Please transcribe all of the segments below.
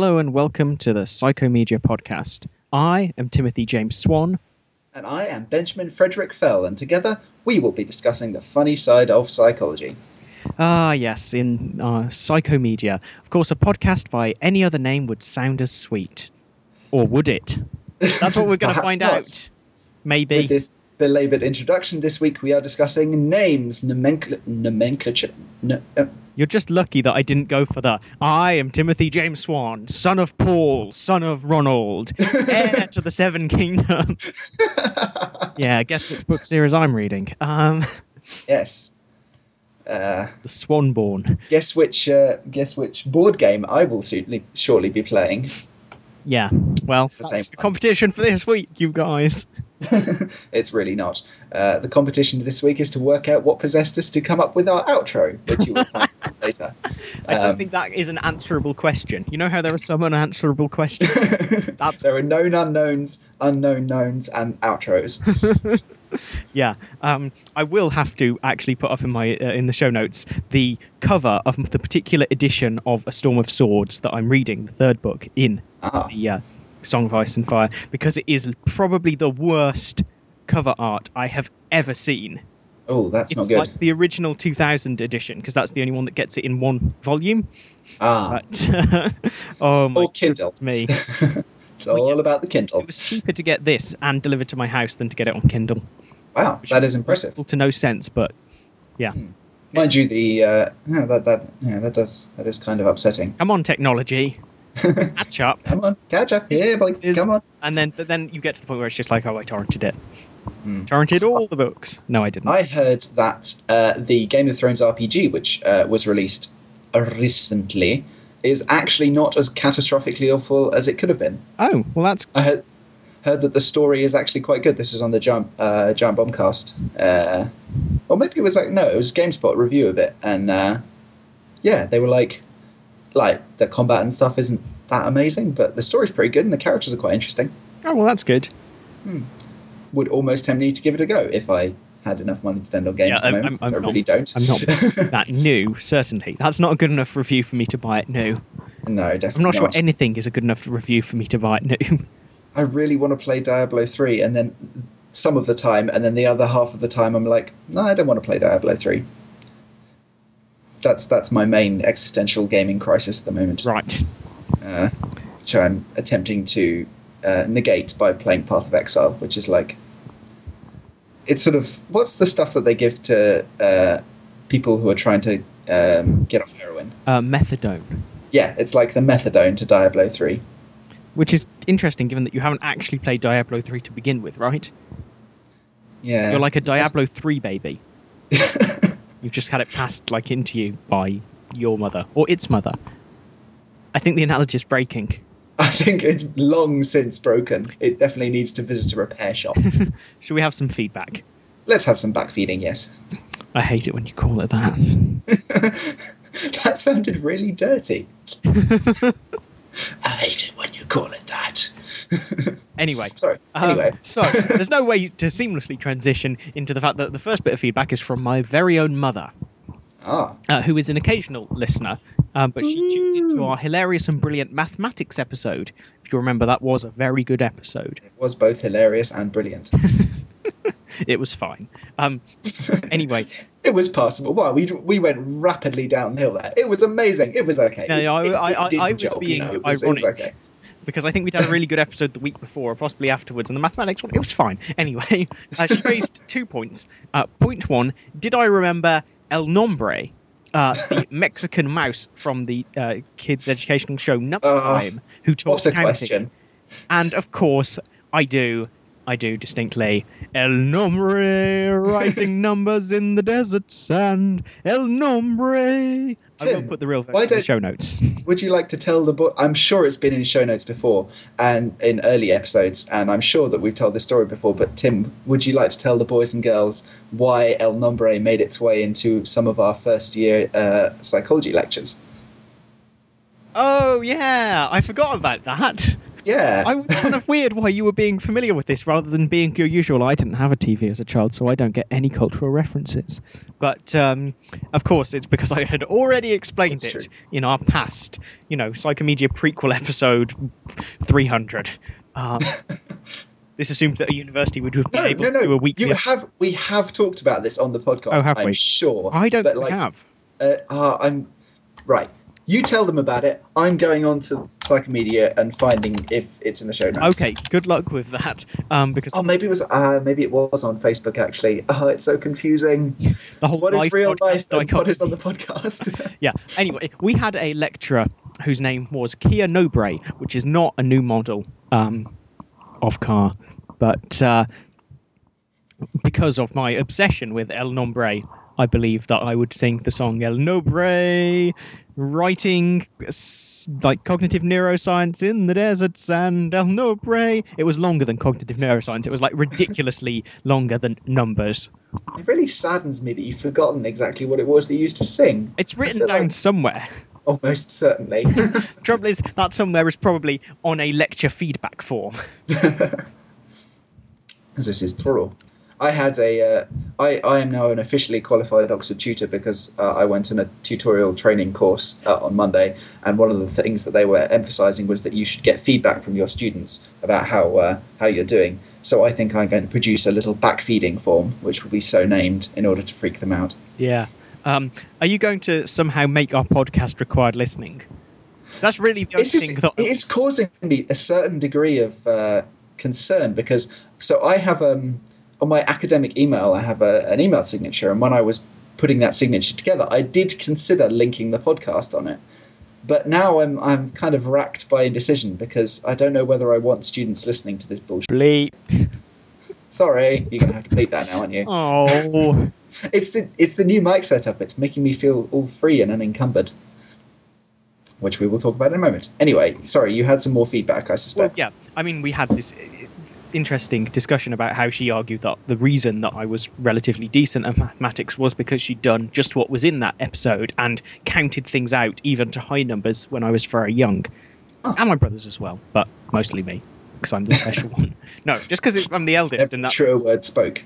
Hello and welcome to the Psychomedia podcast. I am Timothy James Swan. And I am Benjamin Frederick Fell, and together we will be discussing the funny side of psychology. Ah, yes, in uh, Psychomedia. Of course, a podcast by any other name would sound as sweet. Or would it? That's what we're going to find not. out. Maybe. With this belabored introduction, this week we are discussing names, nomencl- nomenclature. No, uh, You're just lucky that I didn't go for that. I am Timothy James Swan, son of Paul, son of Ronald, heir to the Seven Kingdoms. yeah, guess which book series I'm reading. Um, yes. Uh, the Swanborn. guess which? Uh, guess which board game I will shortly, shortly be playing. Yeah, well, the that's the competition for this week, you guys. it's really not. Uh, the competition this week is to work out what possessed us to come up with our outro, which you will find later. I don't Um, think that is an answerable question. You know how there are some unanswerable questions? That's there are known unknowns, unknown knowns, and outros. yeah. Um, I will have to actually put up in my uh, in the show notes the cover of the particular edition of A Storm of Swords that I'm reading, the third book in Ah, the uh, Song of Ice and Fire, because it is probably the worst cover art I have ever seen. oh, that's not good. It's like the original 2000 edition because that's the only one that gets it in one volume. ah, But oh my Or Kindle. goodness me, it's all yes. about the Kindle. it was cheaper to get this and delivered to my house than to get it on Kindle. Wow, that is impressive. to no sense, but yeah. Mind you, the uh, yeah, that that yeah, that does that is kind of upsetting. Come on, technology, catch up. Come on, catch up Yeah, boys. Come on. And then then you get to the point where it's just like, oh, I torrented it. Hmm. Torrented all the books. No, I didn't. I heard that uh, the Game of Thrones RPG, which uh, was released recently, is actually not as catastrophically awful as it could have been. oh, well, that's I heard, heard that the story is actually quite good. This is on the Giant, uh, Giant Bombcast. Uh, or maybe it was like, no, it was GameSpot review of it. And uh, yeah, they were like, like, the combat and stuff isn't that amazing, but the story's pretty good and the characters are quite interesting. oh, well, that's good. Hmm. Would almost tempt me to give it a go if I had enough money to spend on games Yeah, at the I'm- moment. I'm- I'm I really not- don't. I'm not that new. Certainly, that's not a good enough review for me to buy it new. no, definitely I'm not sure anything is a good enough review for me to buy it new. I really want to play Diablo 3, and then some of the time, and then the other half of the time, I'm like, no, I don't want to play Diablo 3. That's that's my main existential gaming crisis at the moment, right. uh, which I'm attempting to uh, negate by playing Path of Exile, which is like, it's sort of what's the stuff that they give to uh, people who are trying to um, get off heroin? Uh, methadone, Yeah, it's like the methadone to Diablo 3. which is interesting given that you haven't actually played Diablo 3 to begin with, right? Yeah, You're like a Diablo 3 baby. You've just had it passed like into you by your mother or its mother. I think the analogy is breaking. I think it's long since broken. It definitely needs to visit a repair shop. Should we have some feedback? Let's have some backfeeding, yes. I hate it when you call it that. that sounded really dirty. I hate it when you call it that. Anyway. Sorry. Um, Anyway. so there's no way to seamlessly transition into the fact that the first bit of feedback is from my very own mother, ah, uh, who is an occasional listener, um, but she tuned into our hilarious and brilliant mathematics episode. If you remember, that was a very good episode. it was both hilarious and brilliant. It was fine. Um, anyway, it was passable. Well, we we went rapidly downhill there. It was amazing. It was okay. No, It- I- I- it I- I was job, you being know, it was- it was okay. Because I think we'd had a really good episode the week before, or possibly afterwards, and the mathematics one, it was fine. Anyway, uh, she raised two points. Uh, point one, did I remember El Nombre, uh, the Mexican mouse from the uh, kids' educational show Number Uh, Time, who talks counting? question? And of course, I do. I do distinctly. El nombre, writing numbers in the desert sand. El nombre. I will Tim, put the real why version in the don't- show notes. Would you like to tell the book? I'm sure it's been in show notes before and in early episodes, and I'm sure that we've told this story before. But Tim, would you like to tell the boys and girls why El Nombre made its way into some of our first year uh, psychology lectures? Oh yeah, I forgot about that. Yeah. I was kind of weird why you were being familiar with this rather than being your usual. I didn't have a TV as a child, so I don't get any cultural references. But um, of course, it's because I had already explained That's it true. in our past, you know, Psychomedia prequel episode 300. Um, this assumed that a university would have been no, able no, to do a weekly. You have we have talked about this on the podcast. Oh, have I'm we? sure. I don't but, think we like, have. Uh, uh, I'm right. You tell them about it. I'm going on to Psychomedia and finding if it's in the show notes. Okay, good luck with that. Um, because Oh, maybe it was. Uh, maybe it was on Facebook. Actually, oh, it's so confusing. the whole What is real life and what is on the podcast? Yeah. Anyway, we had a lecturer whose name was Kia Nobre, which is not a new model um, of car, but uh, because of my obsession with El Nombre, I believe that I would sing the song El Nombre, writing like cognitive neuroscience in the deserts and El Nombre. It was longer than cognitive neuroscience. It was like ridiculously longer than numbers. it really saddens me that you've forgotten exactly what it was that you used to sing. It's written down like- somewhere. Almost certainly. Trouble is, that somewhere is probably on a lecture feedback form. this is true. I had a. Uh, I, I am now an officially qualified Oxford tutor because uh, I went on a tutorial training course uh, on Monday, and one of the things that they were emphasising was that you should get feedback from your students about how uh, how you're doing. So I think I'm going to produce a little backfeeding form, which will be so named in order to freak them out. Yeah. Um, are you going to somehow make our podcast required listening? That's really the only It's just, thing that. it is causing me a certain degree of uh, concern because so I have um on my academic email I have a, an email signature and when I was putting that signature together I did consider linking the podcast on it but now I'm I'm kind of racked by indecision because I don't know whether I want students listening to this bullshit. Bleep. Sorry, you're gonna have to bleep that now, aren't you? Oh. It's the it's the new mic setup. It's making me feel all free and unencumbered. Which we will talk about in a moment. Anyway, sorry, you had some more feedback, I Well, suspect. yeah. I mean, we had this interesting discussion about how she argued that the reason that I was relatively decent at mathematics was because she'd done just what was in that episode and counted things out even to high numbers when I was very young. Oh. And my brothers as well, but mostly me because I'm the special one. No, just because I'm the eldest, Never and that's truer word spoke.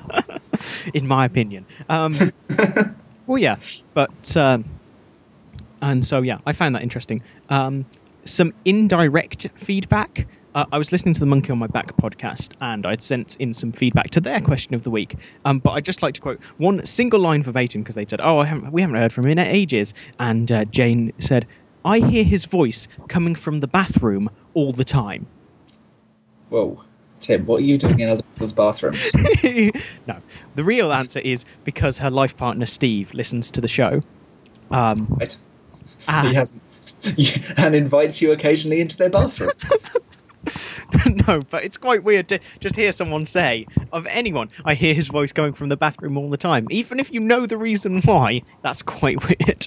in my opinion. Um, well, yeah, but um, and so yeah, I found that interesting. Um, some indirect feedback. Uh, I was listening to the Monkey on My Back podcast, and I'd sent in some feedback to their question of the week. Um, but I'd just like to quote one single line verbatim because they said, "Oh, I haven't, we haven't heard from him in ages," and uh, Jane said, "I hear his voice coming from the bathroom all the time." Whoa. Tim, what are you doing in other people's bathrooms? no, the real answer is because her life partner Steve listens to the show. Um, Right. ah, He hasn't. And invites you occasionally into their bathroom. no, but it's quite weird to just hear someone say of anyone, I hear his voice coming from the bathroom all the time. Even if you know the reason why, that's quite weird.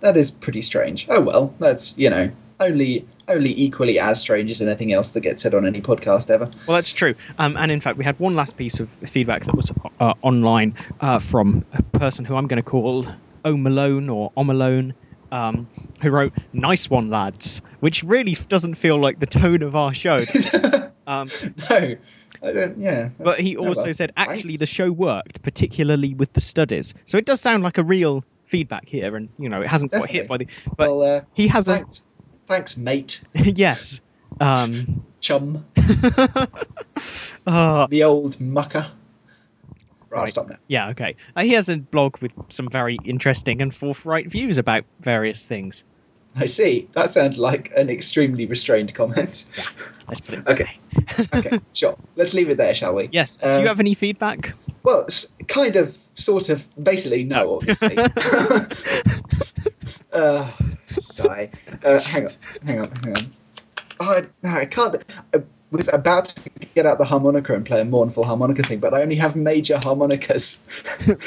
That is pretty strange. Oh well, that's you know only only equally as strange as anything else that gets said on any podcast ever. Well, that's true. Um, and in fact, we had one last piece of feedback that was uh, online uh, from a person who I'm going to call O Malone or Omalone, um, who wrote "Nice one, lads," which really doesn't feel like the tone of our show. Um, no, I don't. Yeah. but he also said actually Thanks. the show worked, particularly with the studies. So it does sound like a real feedback here, and you know it hasn't quite hit by the. But well, uh, he has a thanks, thanks, mate, yes. Um, chum, uh, the old mucker. Right, I'll Right. stop now. Yeah, okay. Uh, he has a blog with some very interesting and forthright views about various things. I see. That sounded like an extremely restrained comment. Let's put it. Okay. Okay, sure. Let's leave it there, shall we? Yes. Uh, Do you have any feedback? Well, s- kind of, sort of, basically, no, obviously. uh, sigh. Uh, hang on, hang on, hang on. Oh, I, I can't. I was about to get out the harmonica and play a mournful harmonica thing, but I only have major harmonicas.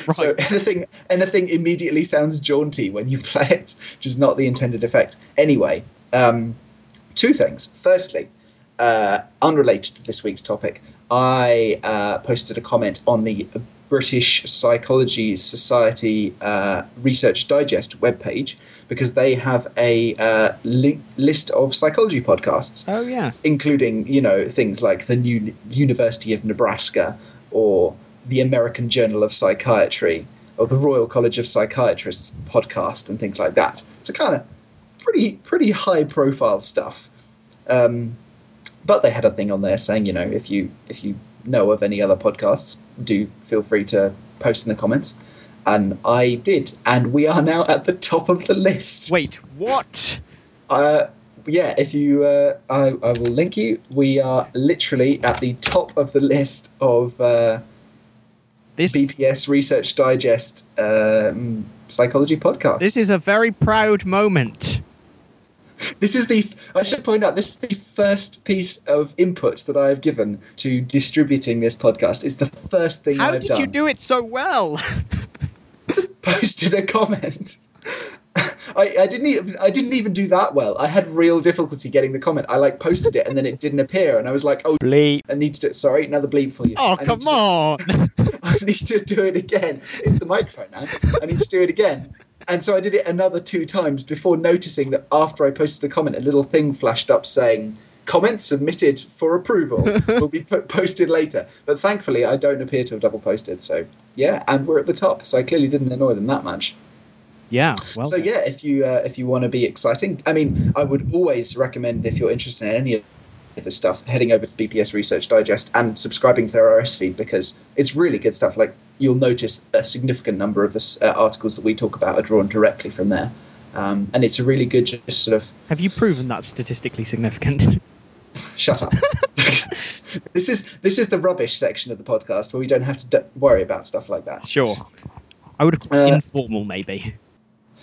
So anything, anything immediately sounds jaunty when you play it, which is not the intended effect. Anyway, um, two things. Firstly, uh, unrelated to this week's topic, I uh, posted a comment on the British Psychology Society uh, Research Digest webpage because they have a uh, li- list of psychology podcasts Oh yes. including you know things like the New University of Nebraska or the American Journal of Psychiatry or the Royal College of Psychiatrists podcast and things like that. It's a kind of pretty pretty high profile stuff. Um, but they had a thing on there saying you know if you if you know of any other podcasts, do feel free to post in the comments. And I did, and we are now at the top of the list. Wait, what? Uh, yeah, if you, uh, I, I will link you. We are literally at the top of the list of uh, This BPS Research Digest um, psychology podcast. this is a very proud moment. This is the. I should point out this is the first piece of input that I have given to distributing this podcast. It's the first thing How I've did done. you do it so well? just posted a comment. I, I didn't even I didn't even do that well. I had real difficulty getting the comment. I like posted it and then it didn't appear, and I was like, "Oh, Bleep. I need to do it." Sorry, another bleep for you. Oh I come to do- on! I need to do it again. It's the microphone now. I need to do it again. And so I did it another two times before noticing that after I posted the comment, a little thing flashed up saying, Comments submitted for approval will be po- posted later. But thankfully, I don't appear to have double posted. So, yeah, and we're at the top. So I clearly didn't annoy them that much. yeah. Well. so yeah, if you uh, if you want to be exciting, I mean, I would always recommend if you're interested in any of the stuff, heading over to BPS Research Digest and subscribing to their RSS feed because it's really good stuff. Like you'll notice a significant number of the uh, articles that we talk about are drawn directly from there, um, and it's a really good just sort of Have you proven that's statistically significant? shut up. this is this is the rubbish section of the podcast where we don't have to d- worry about stuff like that. sure. I would have Uh, informal maybe.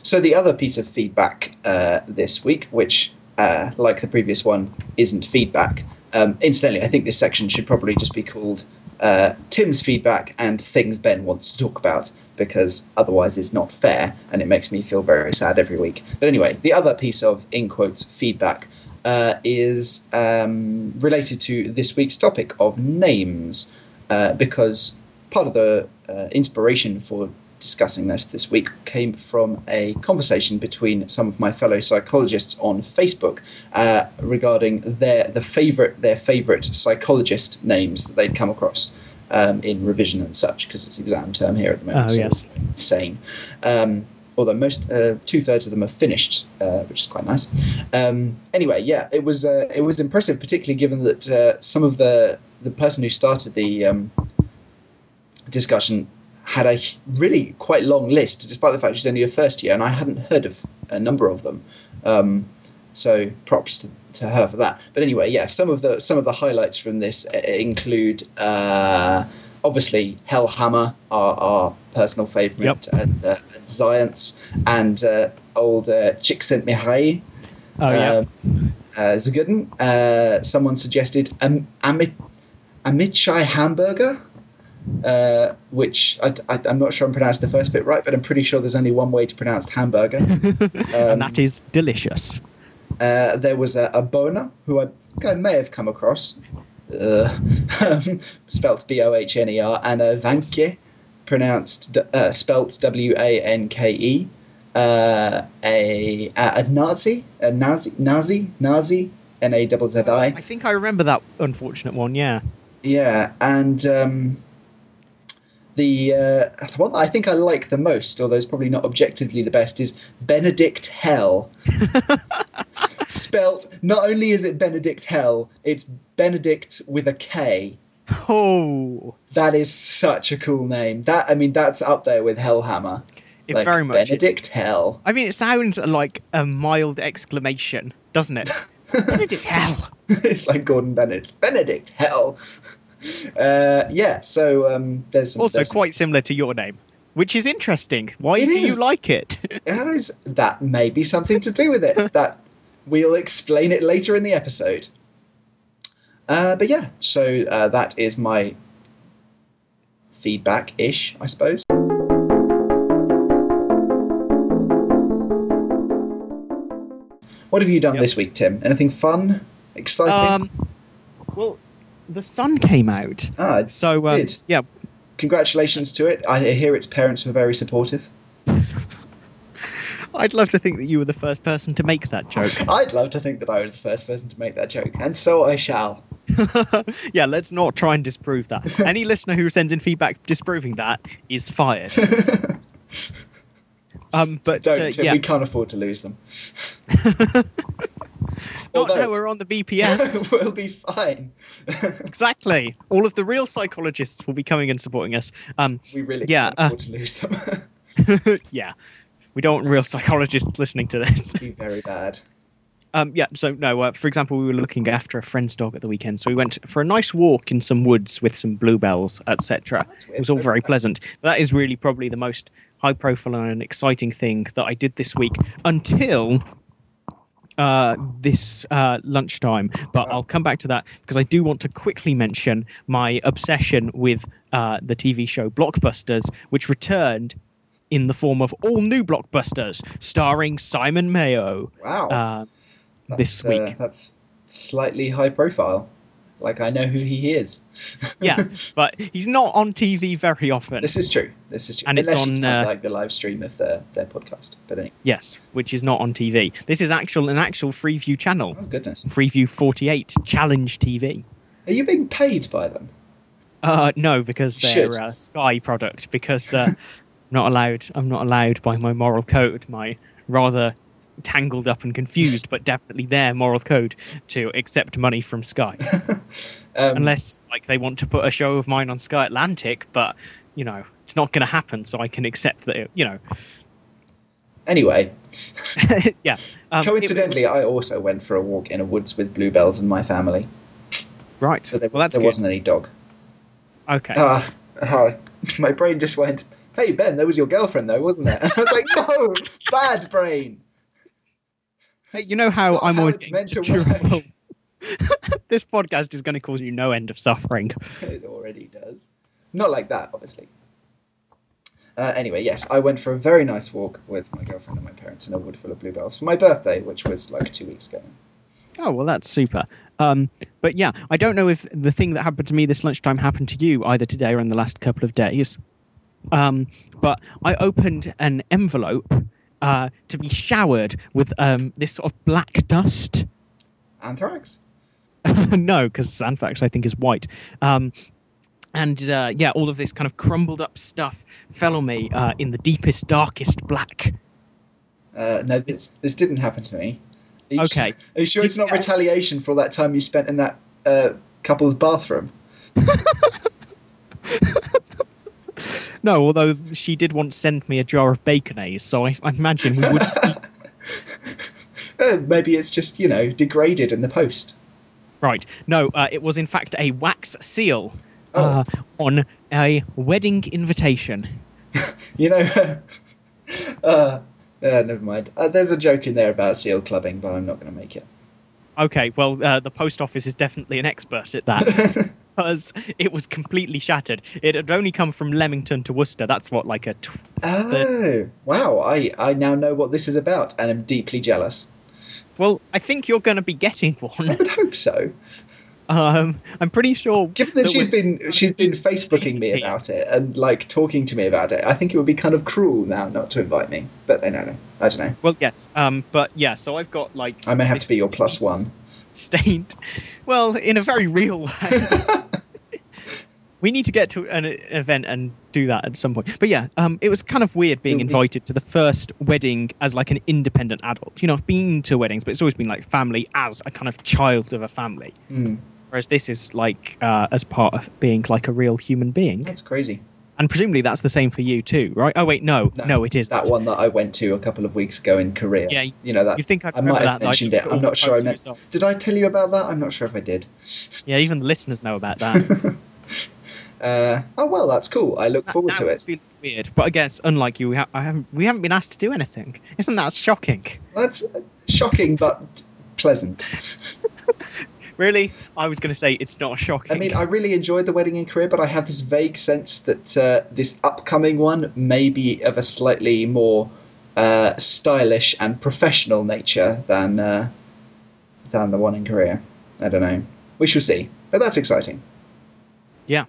So the other piece of feedback uh, this week, which, uh, like the previous one, isn't feedback. Um, incidentally, I think this section should probably just be called uh, Tim's feedback and things Ben wants to talk about, because otherwise it's not fair and it makes me feel very sad every week. But anyway, the other piece of in quotes feedback uh, is um, related to this week's topic of names, uh, because part of the uh, inspiration for discussing this this week came from a conversation between some of my fellow psychologists on Facebook uh, regarding their the favorite their favorite psychologist names that they'd come across um, in revision and such because it's exam term here at the moment. Oh, so yes. insane. Um, although most uh, two thirds of them are finished, uh, which is quite nice. Um, anyway, yeah, it was uh, it was impressive, particularly given that uh, some of the the person who started the um, discussion had a really quite long list, despite the fact she's only a first year, and I hadn't heard of a number of them. Um, so props to, to her for that. But anyway, yeah, some of the some of the highlights from this uh, include uh, obviously Hellhammer, our, our personal favourite, Yep. and, uh, and Science, and uh, old uh, Csikszentmihalyi. Oh yeah. Um, uh, Zagudin. Uh, someone suggested um, Amit Amichai hamburger, uh, which I, am not sure I'm pronouncing the first bit right, but I'm pretty sure there's only one way to pronounce hamburger. and that is delicious. Uh, there was a, a Bona, who I think I may have come across, uh, spelt B O H N E R, and a Vanke, pronounced uh, spelt W A N K E. Uh, a, a Nazi, a Nazi, Nazi, Nazi, N A Z Z I. I think I remember that unfortunate one. Yeah. Yeah, and um, the, uh, the one that I think I like the most, although it's probably not objectively the best, is Benedict Hell. Spelt not only is it Benedict Hell, it's Benedict with a K. Oh, That is such a cool name. That I mean, that's up there with Hellhammer. it Like, very much. Benedict Hell. I mean, it sounds like a mild exclamation, doesn't it? Benedict hell. it's like Gordon Bennett. Benedict Hell. Uh, yeah. So um, there's some, Also, there's some- quite similar to your name, which is interesting. Why It do is. you like it? That may be something to do with it. that we'll explain it later in the episode. Uh, but yeah, so uh, that is my feedback ish, I suppose. What have you done Yep. this week, Tim? Anything fun, exciting? um, well, the sun came out, ah, it so um, did. yeah, congratulations to it. I hear its parents were very supportive. I'd love to think that you were the first person to make that joke. I'd love to think that I was the first person to make that joke, and so I shall. yeah, let's not try and disprove that. Any listener who sends in feedback disproving that is fired. um, but Don't. uh, yeah, We can't afford to lose them. Not although- now we're on the BPS. we'll be fine. exactly. All of the real psychologists will be coming and supporting us. Um, we really Yeah, can't uh, afford to lose them. yeah, we don't want real psychologists listening to this. It'd be very bad. Um, yeah, so no, uh, for example, we were looking after a friend's dog at the weekend, so we went for a nice walk in some woods with some bluebells, etc. That's It was all very pleasant. That is really probably the most high profile and exciting thing that I did this week until uh, this uh, lunchtime. But I'll come back to that because I do want to quickly mention my obsession with uh, the TV show Blockbusters, which returned in the form of all new blockbusters starring Simon Mayo Wow. uh, this That's, uh, week. that's slightly high profile. Like I know who he is. yeah, but he's not on TV very often. This is true. This is true. And it's Unless you on, count, uh, like the live stream of their, their podcast. But anyway. Yes, which is not on TV. This is actual an actual Freeview channel. Oh goodness. Freeview 48 Challenge TV. Are you being paid by them? Uh, no, because they're a Sky product. Because uh, I'm not allowed. I'm not allowed by my moral code, my rather tangled up and confused, but definitely their moral code to accept money from Sky, Um, unless like they want to put a show of mine on Sky Atlantic. But you know, it's not going to happen. So I can accept that. You know, Anyway, yeah. Um, it- coincidentally, I also went for a walk in a woods with bluebells and my family. right. But there, well, that's there good. wasn't any dog. Okay. Ah, ah, my brain just went, "Hey Ben, that was your girlfriend, though, wasn't it?" And I was like, "No, bad brain." Hey, you know how not I'm how always it's meant to durable. this podcast is going to cause you no end of suffering. It already does. Not like that, obviously. Uh, anyway, yes, I went for a very nice walk with my girlfriend and my parents in a wood full of bluebells for my birthday, which was like two weeks ago. Oh well, that's super. Um, but yeah, I don't know if the thing that happened to me this lunchtime happened to you either today or in the last couple of days. Um, but I opened an envelope uh, to be showered with um, this sort of black dust. Anthrax? no, because anthrax, I think is white. Um, and uh, yeah, all of this kind of crumbled up stuff fell on me uh, in the deepest, darkest black. Uh, no, this, this didn't happen to me. Are Okay. su- Are you sure Did it's not retaliation for all that time you spent in that uh, couple's bathroom? No, although she did once send me a jar of baconaise, so I, I imagine we would. Uh, maybe it's just, you know, degraded in the post. right. No, uh, it was in fact a wax seal Oh. uh, on a wedding invitation. You know, uh, uh, never mind. Uh, there's a joke in there about seal clubbing, but I'm not going to make it. Okay, well, uh, the post office is definitely an expert at that because it was completely shattered. It had only come from Leamington to Worcester. That's what, like a. Tw- oh, wow. I, I now know what this is about, and I'm deeply jealous. well, I think you're going to be getting one. I would hope so. Um, I'm pretty sure. Given that that she's been she's been Facebooking me about it and like talking to me about it, I think it would be kind of cruel now not to invite me. But I don't know. I don't know. Well, yes. Um, but yeah, so I've got like. I may have to be your one. Stained. Well, in a very real way. we need to get to an, event and do that at some point. But yeah, um, it was kind of weird being be- invited to the first wedding as like an independent adult. You know, I've been to weddings, but it's always been like family as a kind of child of a family. Hmm, Whereas this is like uh, as part of being like a real human being. that's crazy. And presumably that's the same for you too, right? Oh wait, no, No, no, it is That one that I went to a couple of weeks ago in Korea. Yeah, You know that. You think I'd I might have that? that mentioned it. I'm not sure I meant- Did I tell you about that? I'm not sure if I did. Yeah, even the listeners know about that. uh, oh well, that's cool. I look forward that to it. be weird, but I guess unlike you, we, ha- I haven't we haven't been asked to do anything. Isn't that shocking? That's shocking but pleasant. Really, I was going to say it's not shocking. I mean, I really enjoyed the wedding in Korea, but I have this vague sense that uh, this upcoming one may be of a slightly more uh, stylish and professional nature than uh, than the one in Korea. I don't know. We shall see, but that's exciting. yeah,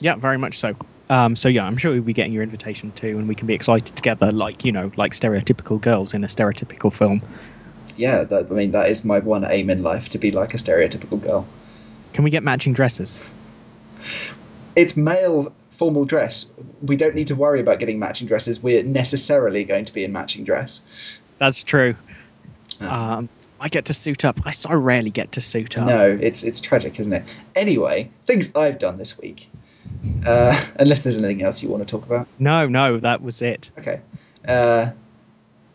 yeah, very much so. Um, so yeah, I'm sure you'll be getting your invitation too, and we can be excited together, like you know, like stereotypical girls in a stereotypical film. Yeah, that, I mean that is my one aim in life to be like a stereotypical girl. Can we get matching dresses? It's male formal dress. We don't need to worry about getting matching dresses. We're necessarily going to be in matching dress. That's true. Ah. Um, I get to suit up. I so rarely get to suit up. No, it's it's tragic, isn't it? Anyway, things I've done this week. Uh, unless there's anything else you want to talk about. no, no, that was it. Okay. Uh,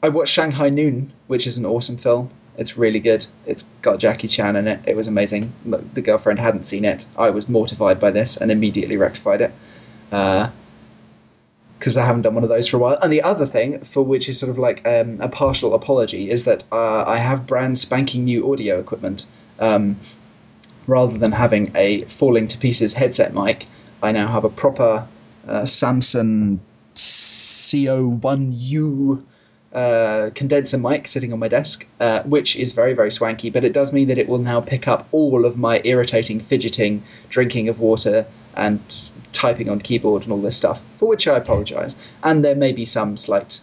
I watched Shanghai Noon, which is an awesome film. It's really good. It's got Jackie Chan in it. It was amazing. The girlfriend hadn't seen it. I was mortified by this and immediately rectified it. Because I haven't done one of those for a while. And the other thing, for which is sort of like um, a partial apology, is that uh, I have brand spanking new audio equipment. Um, rather than having a falling to pieces headset mic, I now have a proper uh, Samson C01U uh, condenser mic sitting on my desk, uh, which is very, very swanky, but it does mean that it will now pick up all of my irritating fidgeting, drinking of water, and typing on keyboard and all this stuff, for which I apologise. And there may be some slight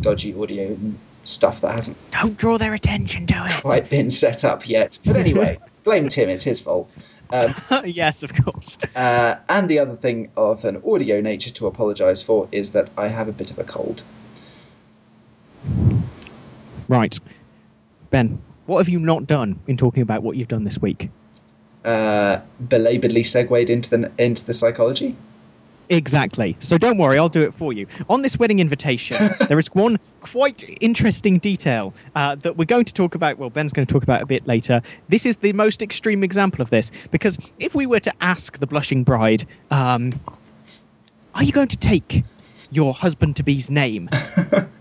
dodgy audio and stuff that hasn't Don't draw their attention to it. quite been set up yet. But anyway, blame Tim, it's his fault. Um, yes, of course. uh, and the other thing of an audio nature to apologise for is that I have a bit of a cold. Right, Ben. What have you not done in talking about what you've done this week? Uh, belabouredly segued into the into the psychology. Exactly. So don't worry, I'll do it for you. On this wedding invitation, there is one quite interesting detail uh, that we're going to talk about. Well, Ben's going to talk about a bit later. This is the most extreme example of this because if we were to ask the blushing bride, um, "Are you going to take your husband to be's name?"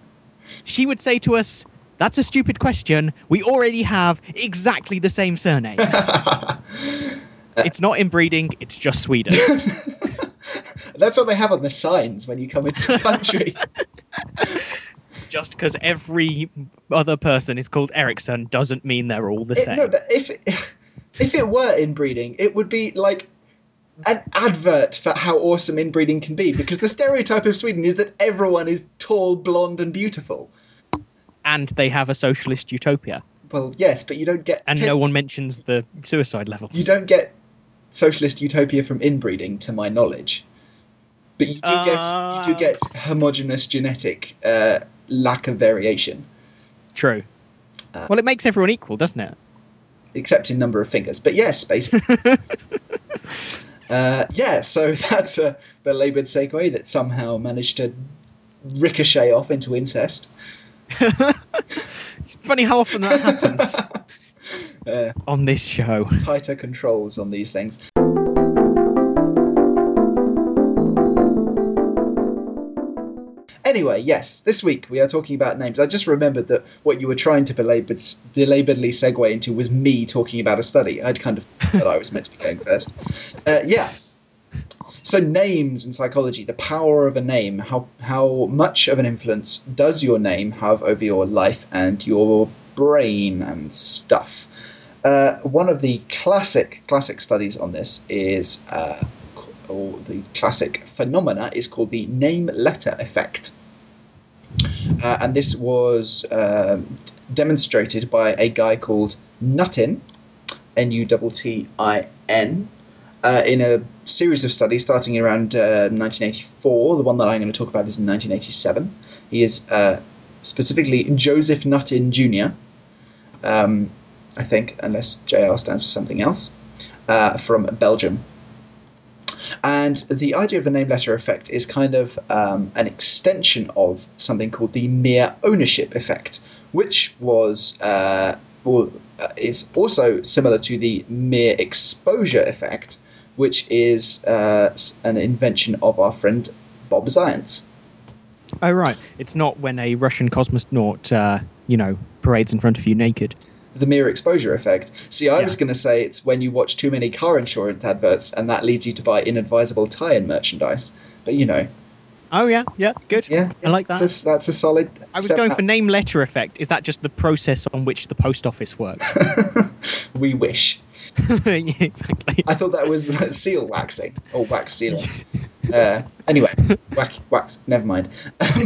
she would say to us, "That's a stupid question. We already have exactly the same surname." it's not inbreeding; it's just Sweden. That's what they have on the signs when you come into the country. just because every other person is called Ericsson doesn't mean they're all the It- same. no, but if if it were inbreeding, it would be like an advert for how awesome inbreeding can be. Because the stereotype of Sweden is that everyone is tall, blonde, and beautiful. and they have a socialist utopia. Well, yes, but you don't get And ti- no one mentions the suicide levels. you don't get socialist utopia from inbreeding, to my knowledge. But you do get you do Uh. get homogenous genetic uh, lack of variation, True. Uh, well, it makes everyone equal, doesn't it? except in number of fingers. But yes, basically. uh, yeah, so that's a belaboured segue that somehow managed to ricochet off into incest. Funny how often that happens Uh, on this show. tighter controls on these things. Anyway, yes, this week we are talking about names. I just remembered that what you were trying to belabored, belaboredly segue into was me talking about a study. I'd kind of thought I was meant to be going first. Uh, yeah. So names in psychology, the power of a name, how how much of an influence does your name have over your life and your brain and stuff? Uh, one of the classic classic studies on this is, uh, or the classic phenomena is called the name letter effect, uh, and this was um, demonstrated by a guy called Nuttin, N U T T I N, uh, in a series of studies starting around uh, 1984. The one that I'm going to talk about is in 1987. He is uh, specifically Joseph Nuttin Jr. Um, I think, unless JR stands for something else, uh, from Belgium. And the idea of the name letter effect is kind of um, an extension of something called the mere ownership effect, which was uh, well, uh, is also similar to the mere exposure effect, which is uh, an invention of our friend Bob Zajonc. Oh, right. It's not when a Russian cosmonaut, uh, you know, parades in front of you naked. The mere exposure effect. See, I Yeah. was going to say it's when you watch too many car insurance adverts and that leads you to buy inadvisable tie-in merchandise. But you know, Oh, yeah. Yeah. Good. yeah, I like that. That's a, that's a solid. I was going for name letter effect. Is that just the process on which the post office works? we wish. yeah, exactly. I thought that was seal waxing or wax sealing. Uh, anyway, whack, wax. Never mind.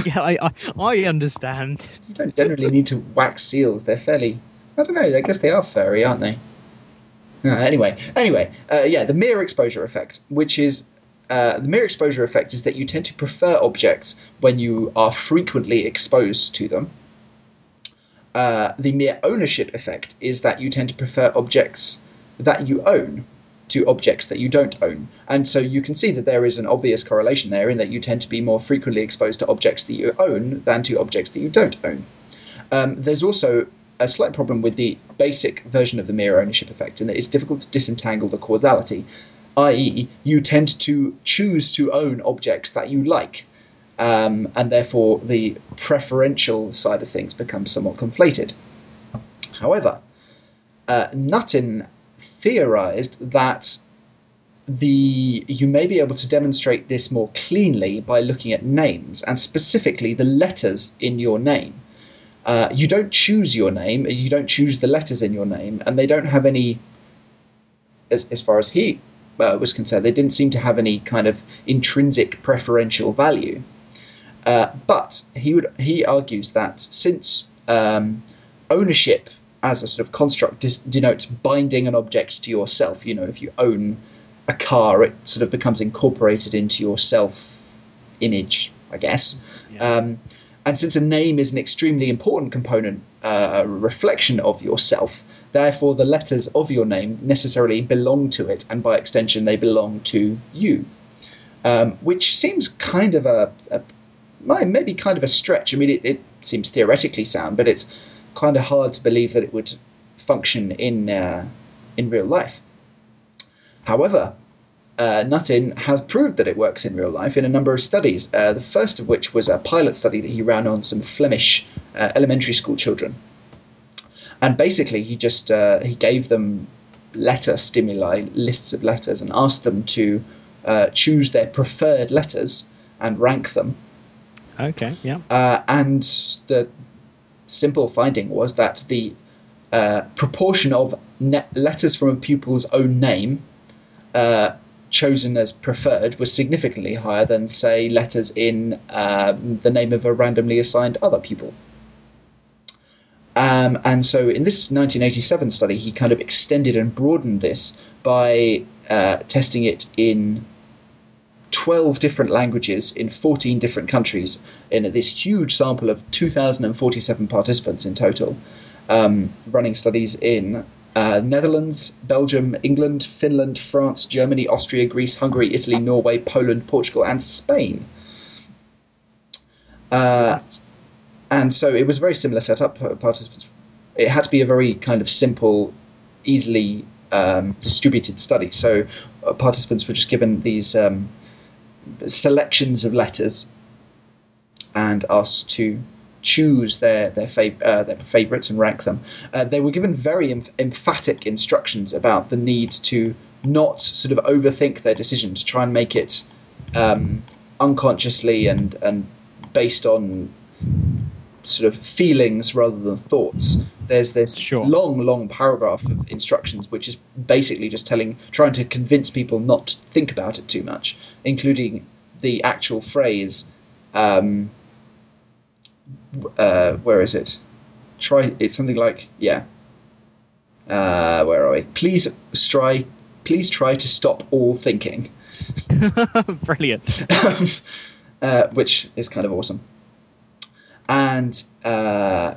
yeah, I, I, I understand. You don't generally need to wax seals. They're fairly. I don't know. I guess they are furry, aren't they? Uh, anyway, anyway, uh, yeah, the mere exposure effect, which is uh, the mere exposure effect, is that you tend to prefer objects when you are frequently exposed to them. Uh, the mere ownership effect is that you tend to prefer objects that you own to objects that you don't own. And so you can see that there is an obvious correlation there in that you tend to be more frequently exposed to objects that you own than to objects that you don't own. Um, there's also a slight problem with the basic version of the mere ownership effect in that it's difficult to disentangle the causality, i.e., you tend to choose to own objects that you like. Um, and therefore, the preferential side of things becomes somewhat conflated. However, uh, theorized that the you may be able to demonstrate this more cleanly by looking at names and specifically the letters in your name. Uh, you don't choose your name, you don't choose the letters in your name, and they don't have any, as, as far as he uh, was concerned, they didn't seem to have any kind of intrinsic preferential value. Uh, but he would he argues that since um, ownership as a sort of construct dis- denotes binding an object to yourself. You know, if you own a car, it sort of becomes incorporated into your self image, I guess. Yeah. Um, and since a name is an extremely important component, uh, reflection of yourself, therefore the letters of your name necessarily belong to it, and by extension, they belong to you. Um, which seems kind of a, a, maybe kind of a stretch. I mean, it, it seems theoretically sound, but it's kind of hard to believe that it would function in uh, in real life. However, uh, Nuttin has proved that it works in real life in a number of studies. Uh, the first of which was a pilot study that he ran on some Flemish uh, elementary school children, and basically he just uh, he gave them letter stimuli, lists of letters, and asked them to uh, choose their preferred letters and rank them. Okay, yeah. Uh, and the simple finding was that the uh, proportion of letters from a pupil's own name uh, chosen as preferred was significantly higher than, say, letters in um, the name of a randomly assigned other pupil. Um, and so in this 1987 study, he kind of extended and broadened this by uh, testing it in 12 different languages in 14 different countries in this huge sample of 2,047 participants in total, um, running studies in uh, Netherlands, Belgium, England, Finland, France, Germany, Austria, Greece, Hungary, Italy, Norway, Poland, Portugal, and Spain. Uh, and so it was a very similar setup. Participants, it had to be a very kind of simple, easily um, distributed study. So uh, participants were just given these um, selections of letters and asked to choose their their, fav- uh, their favorites and rank them. Uh, they were given very em- emphatic instructions about the need to not sort of overthink their decision to try and make it um, unconsciously and and based on sort of feelings rather than thoughts. There's this sure. long, long paragraph of instructions which is basically just telling, trying to convince people not to think about it too much, including the actual phrase. Um, uh, where is it? Try. It's something like yeah. Uh, where are we? Please try. Please try to stop all thinking. Brilliant. uh, which is kind of awesome and uh,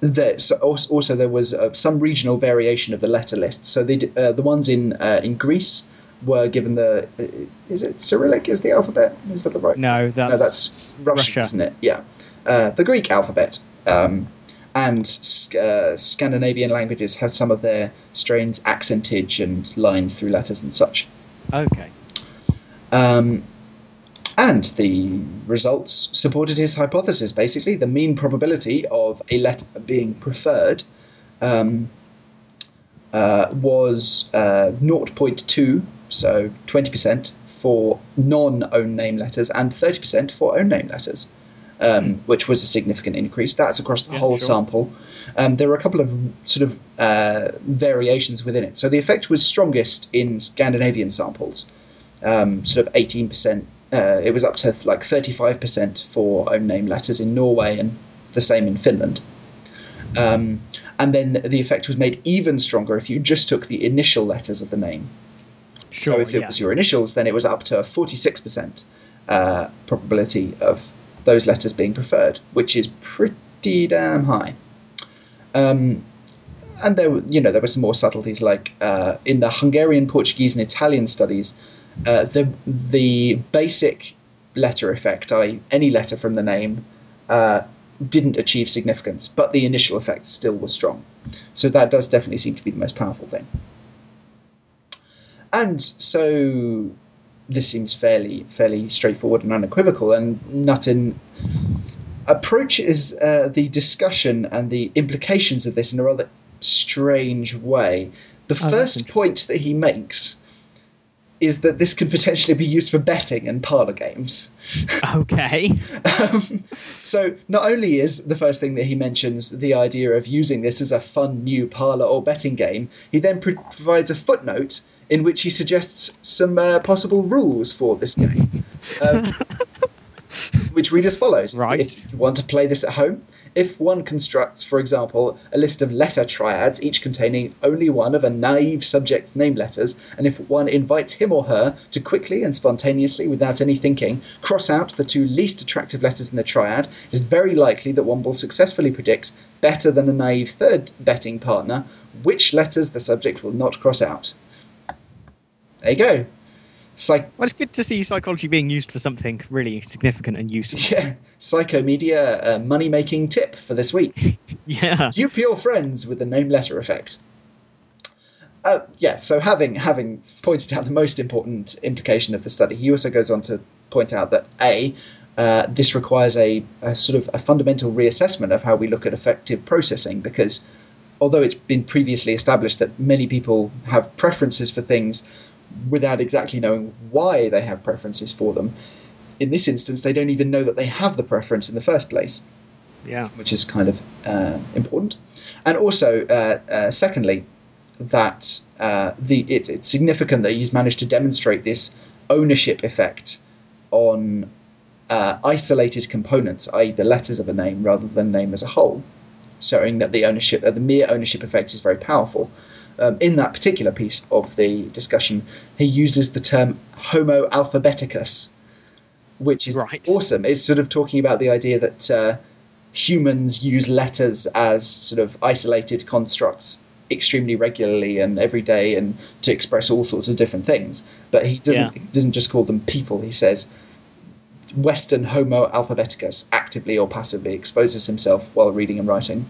there, so also there was uh, some regional variation of the letter list. So they, uh, the ones in uh, in Greece were given the uh, is it Cyrillic is the alphabet? Is that the right? No, that's, no, that's Russian, Russia. isn't it? Yeah, uh, the Greek alphabet. Um, and Scandinavian languages have some of their strange accentage and lines through letters and such. Okay. Um, and the results supported his hypothesis, basically. The mean probability of a letter being preferred um, uh, was uh, 0.2, so 20% for non own name letters, and 30% for own name letters, um, which was a significant increase. That's across the yeah, whole sure. sample. Um, there were a couple of sort of uh, variations within it. So the effect was strongest in Scandinavian samples um, sort of 18%. Uh, it was up to like 35% for own name letters in Norway and the same in Finland. Um, and then the effect was made even stronger if you just took the initial letters of the name. so Sure, if it yeah. was your initials, then it was up to a 46% uh, probability of those letters being preferred, which is pretty damn high. Um, and there, were, you know, there were some more subtleties, like uh, in the Hungarian, Portuguese, and Italian studies, uh, the the basic letter effect, i.e., any letter from the name, uh, didn't achieve significance, but the initial effect still was strong. So that does definitely seem to be the most powerful thing. And so this seems fairly fairly straightforward and unequivocal, and Nuttin approaches uh, the discussion and the implications of this in a rather strange way. The that's first point that he makes is that this could potentially be used for betting and parlor games. Okay. Um, so not only is the first thing that he mentions the idea of using this as a fun new parlor or betting game, he then pro- provides a footnote in which he suggests some uh, possible rules for this game, um, which read as follows: Right. If you want to play this at home, if one constructs, for example, a list of letter triads, each containing only one of a naive subject's name letters, and if one invites him or her to quickly and spontaneously, without any thinking, cross out the two least attractive letters in the triad, it is very likely that one will successfully predict, better than a naive third betting partner, which letters the subject will not cross out. There you go. Psych- Well, it's good to see psychology being used for something really significant and useful. yeah, Psychomedia uh, money making tip for this week. Yeah. dupe your friends with the name letter effect. Uh, yeah, so having having pointed out the most important implication of the study, he also goes on to point out that a uh, this requires a, a sort of a fundamental reassessment of how we look at effective processing because although it's been previously established that many people have preferences for things without exactly knowing why they have preferences for them, in this instance they don't even know that they have the preference in the first place Yeah. which is kind of uh, important. And also, uh, uh, secondly, that uh, the it's, it's significant that he's managed to demonstrate this ownership effect on uh, isolated components, i.e., the letters of a name rather than name as a whole, showing that the ownership, uh, the mere ownership effect, is very powerful. Um, in that particular piece of the discussion, he uses the term Homo alphabeticus, which is Right. awesome. It's sort of talking about the idea that uh, humans use letters as sort of isolated constructs extremely regularly and every day and to express all sorts of different things. But he doesn't Yeah. he doesn't just call them people. He says Western Homo alphabeticus actively or passively exposes himself while reading and writing.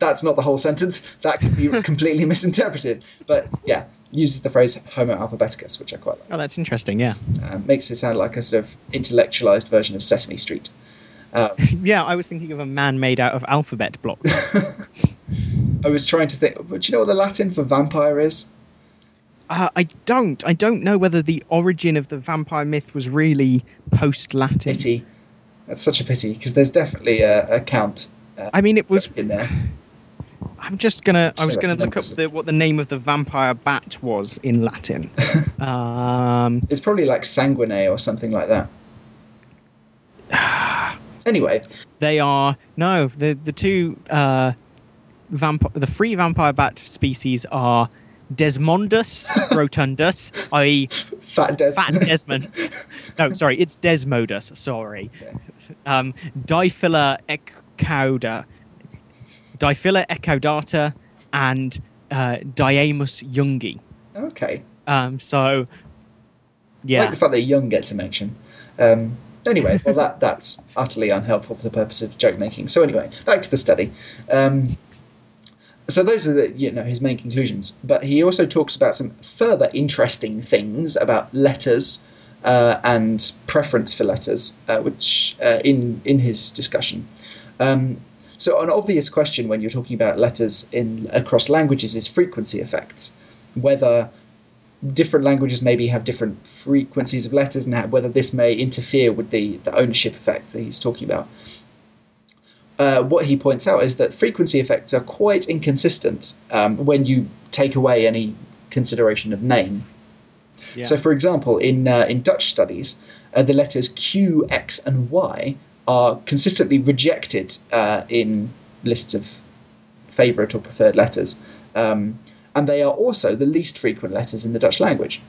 That's not the whole sentence. That could be completely misinterpreted. But yeah, uses the phrase Homo alphabeticus, which I quite like. Oh, that's interesting. Yeah. Uh, makes it sound like a sort of intellectualized version of Sesame Street. Um, Yeah. I was thinking of a man made out of alphabet blocks. I was trying to think. But do you know what the Latin for vampire is? Uh, I don't. I don't know whether the origin of the vampire myth was really post-Latin. Pity. That's such a pity because there's definitely a, a count uh, I mean, it was. in there. I'm just gonna. I was gonna look up the, what the name of the vampire bat was in Latin. um, It's probably like sanguine or something like that. anyway, they are no. The the two uh, vamp- the three vampire bat species are Desmondus rotundus, i.e., Fat Des. Fat Desmond. no, sorry, it's Desmodus. Sorry. Okay. Um, Diphylla ecauda, Diphylla ecaudata, and uh, Diaemus youngi. okay. Um, so, I like yeah, the fact that young gets a mention. Um, anyway, well, that that's utterly unhelpful for the purpose of joke making. So anyway, back to the study. Um, so those are the you know his main conclusions. But he also talks about some further interesting things about letters uh, and preference for letters, uh, which uh, in in his discussion. Um, so an obvious question when you're talking about letters in across languages is frequency effects, whether different languages maybe have different frequencies of letters and how, whether this may interfere with the, the ownership effect that he's talking about. Uh, what he points out is that frequency effects are quite inconsistent um, when you take away any consideration of name. Yeah. So, for example, in uh, in Dutch studies, uh, the letters Q, X, and Y are consistently rejected uh, in lists of favourite or preferred letters, um, and they are also the least frequent letters in the Dutch language.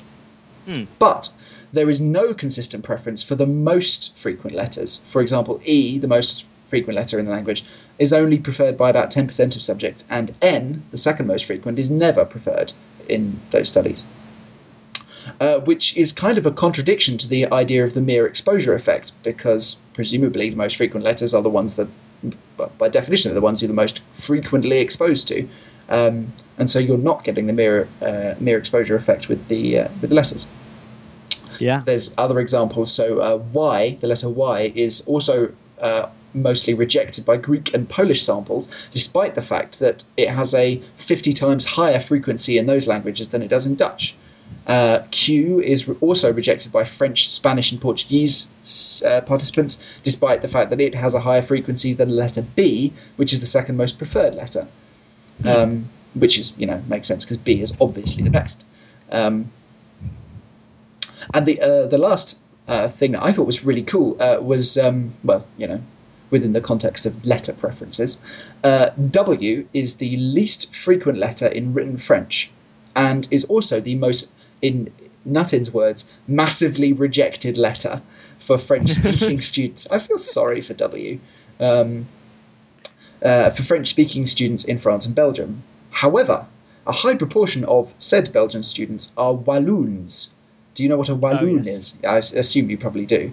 Hmm. But there is no consistent preference for the most frequent letters. For example, E, the most frequent letter in the language, is only preferred by about 10% of subjects, and N, the second most frequent, is never preferred in those studies. Uh, which is kind of a contradiction to the idea of the mere exposure effect, because presumably the most frequent letters are the ones that, by definition, are the ones you're the most frequently exposed to, um, and so you're not getting the mere uh, mere exposure effect with the uh, with the letters. Yeah. There's other examples. So uh, Y, the letter Y, is also uh, mostly rejected by Greek and Polish samples, despite the fact that it has a 50 times higher frequency in those languages than it does in Dutch. Uh, Q is re- also rejected by French, Spanish, and Portuguese uh, participants, despite the fact that it has a higher frequency than the letter B, which is the second most preferred letter. Um, which is, you know, makes sense because B is obviously the best. Um, and the uh, the last uh, thing that I thought was really cool uh, was, um, well, you know, within the context of letter preferences, uh, W is the least frequent letter in written French, and is also the most, in Nuttin's words, massively rejected letter for French-speaking students. I feel sorry for W. Um, uh, for French-speaking students in France and Belgium. However, a high proportion of said Belgian students are Walloons. Do you know what a Walloon yes. is? I assume you probably do.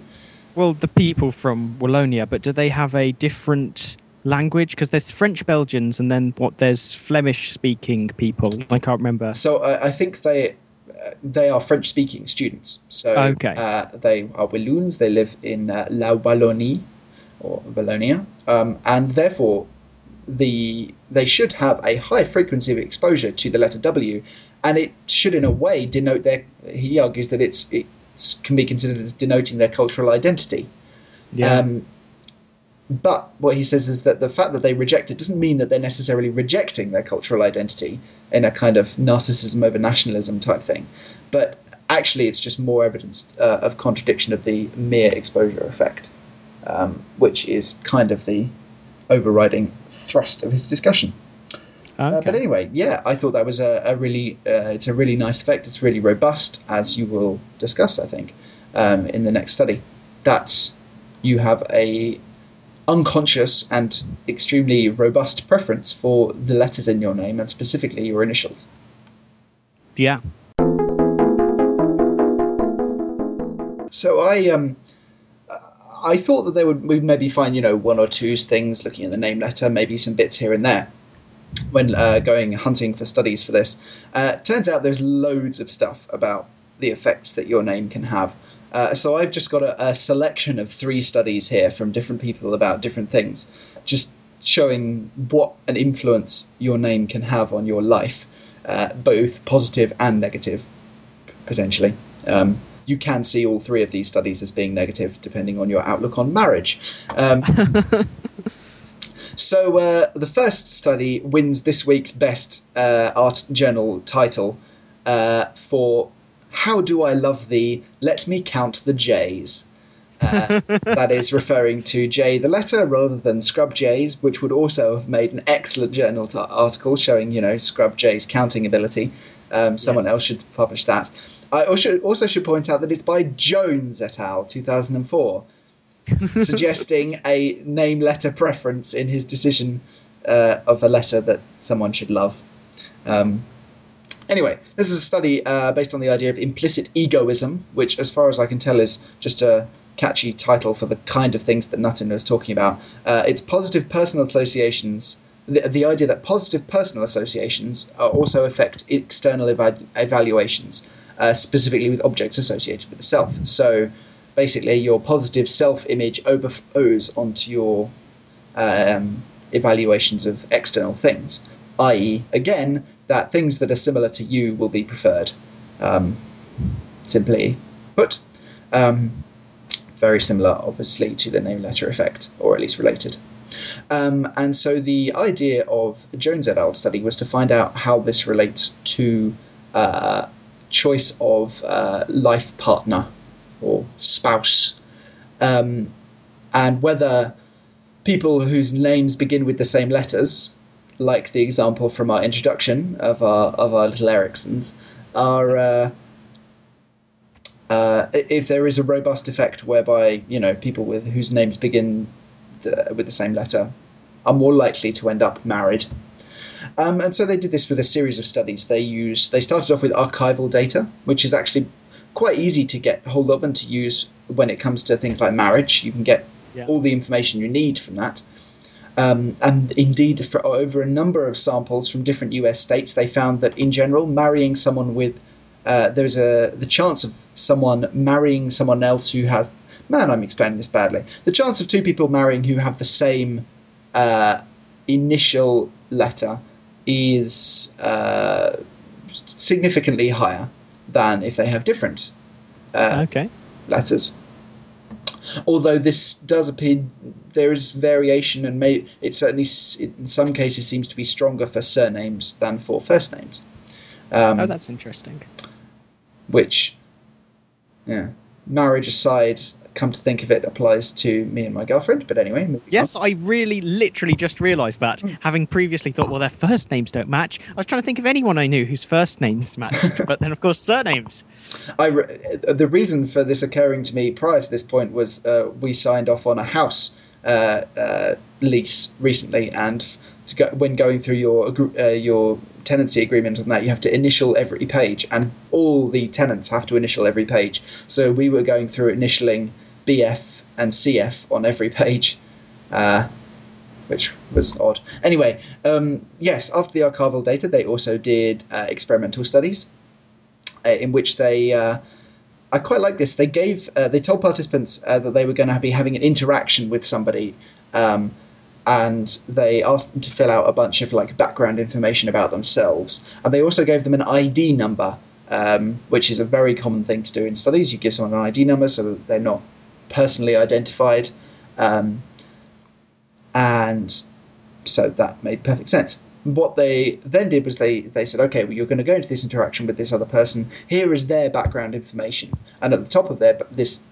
Well, the people from Wallonia, but do they have a different language? Because there's French Belgians, and then what? There's Flemish-speaking people. I can't remember. So uh, I think they they are French-speaking students. So Okay. uh, they are Walloons. They live in uh, La Wallonie or Wallonia, um, and therefore the they should have a high frequency of exposure to the letter W, and it should, in a way, denote their. He argues that it's it can be considered as denoting their cultural identity. Yeah. Um, but what he says is that the fact that they reject it doesn't mean that they're necessarily rejecting their cultural identity in a kind of narcissism over nationalism type thing. But actually, it's just more evidence uh, of contradiction of the mere exposure effect, um, which is kind of the overriding thrust of his discussion. Uh, but anyway, yeah, I thought that was a, a really uh, it's a really nice effect. It's really robust, as you will discuss, I think, um, in the next study. That you have a unconscious and extremely robust preference for the letters in your name, and specifically your initials. yeah. So I um I thought that they would we'd maybe find you know one or two things looking at the name letter, maybe some bits here and there when uh, going hunting for studies for this. Uh, turns out there's loads of stuff about the effects that your name can have. Uh, so I've just got a, a selection of three studies here from different people about different things, just showing what an influence your name can have on your life, uh, both positive and negative, potentially. Um, you can see all three of these studies as being negative, depending on your outlook on marriage. Um, so uh, the first study wins this week's best uh, art journal title uh, for "How Do I Love Thee? Let Me Count the J's." Uh, that is referring to J the letter rather than Scrub J's, which would also have made an excellent journal t- article showing you know Scrub J's counting ability. Um, someone Yes. else should publish that. I also, also should point out that it's by Jones et al. 2004 suggesting a name letter preference in his decision uh, of a letter that someone should love. Um, anyway, this is a study uh, based on the idea of implicit egoism, which, as far as I can tell, is just a catchy title for the kind of things that Nuttin was talking about. Uh, it's positive personal associations. The, the idea that positive personal associations also affect external eva- evaluations, uh, specifically with objects associated with the self. So, basically your positive self-image overflows onto your um, evaluations of external things i.e again that things that are similar to you will be preferred um, simply. Put um, very similar obviously to the name letter effect or at least related. Um, and so the idea of jones et al study was to find out how this relates to uh, choice of uh, life partner or spouse, um, and whether people whose names begin with the same letters, like the example from our introduction of our of our little Ericssons, are uh, uh, if there is a robust effect whereby you know people with whose names begin the, with the same letter are more likely to end up married. Um, and so they did this with a series of studies. They used they started off with archival data, which is actually quite easy to get hold of and to use when it comes to things like marriage. You can get Yeah. all the information you need from that. Um, and indeed, for over a number of samples from different U.S. states, they found that in general, marrying someone with uh, there's a the chance of someone marrying someone else who has man, I'm explaining this badly. The chance of two people marrying who have the same uh, initial letter is uh, significantly higher than if they have different uh, Okay. letters. Although this does appear, there is variation, and may, it certainly in some cases seems to be stronger for surnames than for first names. Um, Oh, that's interesting. which, yeah, marriage aside, come to think of it, applies to me and my girlfriend. But anyway, Yes, I really, literally just realised that. Having previously thought, well, their first names don't match. I was trying to think of anyone I knew whose first names matched, but then, of course, surnames. I re- the reason for this occurring to me prior to this point was uh, we signed off on a house uh, uh, lease recently, and to go, when going through your uh, your tenancy agreement on that, you have to initial every page, and all the tenants have to initial every page. So we were going through initialing BF and CF on every page. Uh, which was odd. Anyway, um, yes, after the archival data, they also did uh, experimental studies uh, in which they. Uh, I quite like this. They gave. Uh, they told participants that they were going to be having an interaction with somebody, um, and they asked them to fill out a bunch of like background information about themselves, and they also gave them an ID number, um, which is a very common thing to do in studies. You give someone an ID number so that they're not personally identified. Um, and so that made perfect sense. What they then did was they, they said, okay, well, you're going to go into this interaction with this other person. Here is their background information, and at the top of their this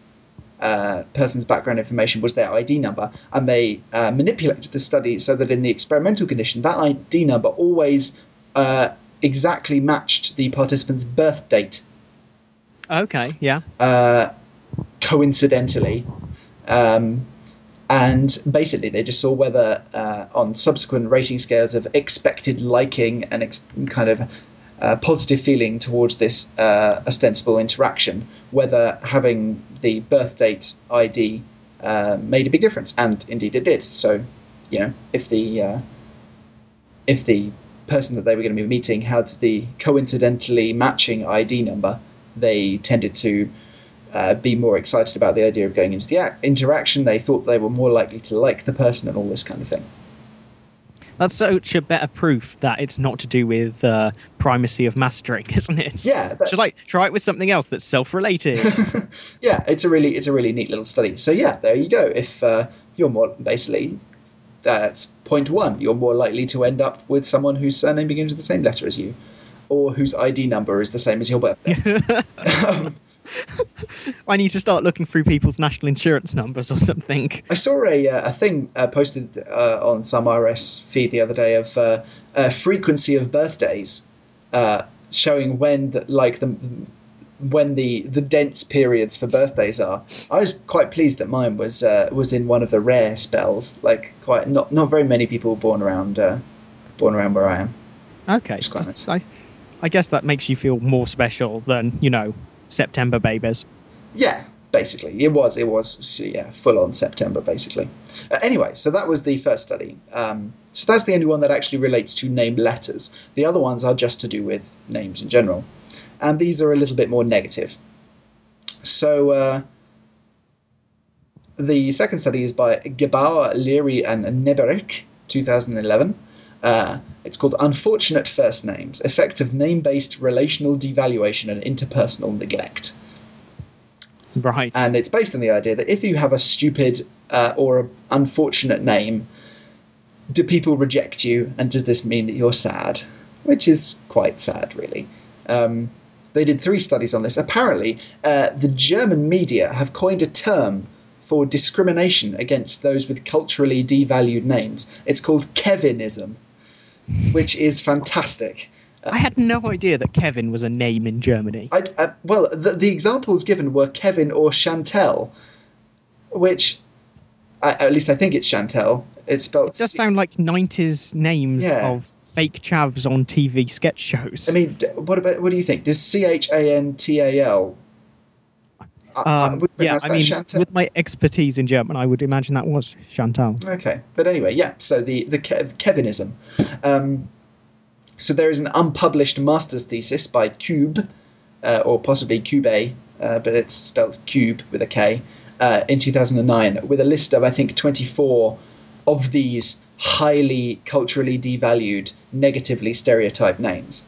uh, person's background information was their ID number, and they uh, manipulated the study so that in the experimental condition, that ID number always uh, exactly matched the participant's birth date Okay, yeah. uh, coincidentally. Um, and basically, they just saw whether uh, on subsequent rating scales of expected liking and ex- kind of positive feeling towards this uh, ostensible interaction, whether having the birth date ID uh, made a big difference, and indeed it did. So, you know, if the uh, if the person that they were going to be meeting had the coincidentally matching ID number, they tended to uh, be more excited about the idea of going into the ac- interaction. They thought they were more likely to like the person and all this kind of thing. That's such a better proof that it's not to do with uh, primacy of mastering, isn't it? Yeah, that- Should I try it with something else that's self-related? yeah, it's a really it's a really neat little study. So yeah, there you go. If uh, you're more basically that's point one, you're more likely to end up with someone whose surname begins with the same letter as you, or whose ID number is the same as your birthday. um, I need to start looking through people's national insurance numbers or something. I saw a uh, a thing uh, posted uh, on some RSS feed the other day of uh, uh, frequency of birthdays, uh, showing when the, like the when the the dense periods for birthdays are. I was quite pleased that mine was uh, was in one of the rare spells. Like quite not not very many people were born around uh, born around where I am. Okay, just- I, I guess that makes you feel more special than you know September babies. Yeah, basically, it was it was yeah full on September basically. Uh, anyway, so that was the first study. Um, so that's the only one that actually relates to named letters. The other ones are just to do with names in general, and these are a little bit more negative. So uh, the second study is by Gebauer, Leary, and Neberich, 2011. Uh, it's called Unfortunate First Names Effects of Name Based Relational Devaluation and Interpersonal Neglect. Right. And it's based on the idea that if you have a stupid uh, or a unfortunate name, do people reject you, and does this mean that you're sad? Which is quite sad, really. Um, they did three studies on this. Apparently, uh, the German media have coined a term for discrimination against those with culturally devalued names. It's called Kevinism, which is fantastic. I had no idea that Kevin was a name in Germany. I, uh, well, the, the examples given were Kevin or Chantel, which, I, at least I think it's Chantel. It's spelled. It does sound like 90s names Yeah. of fake chavs on TV sketch shows. I mean, what about what do you think? Does C H A N T A L? I- I um, would yeah, I mean, Chantel. with my expertise in German, I would imagine that was Chantal. Okay, but anyway, yeah. So the the Kev- Kevinism. Um, so there is an unpublished master's thesis by Cube, uh, or possibly Cube, uh, but it's spelled Cube with a K, uh, in 2009, with a list of I think 24 of these highly culturally devalued, negatively stereotyped names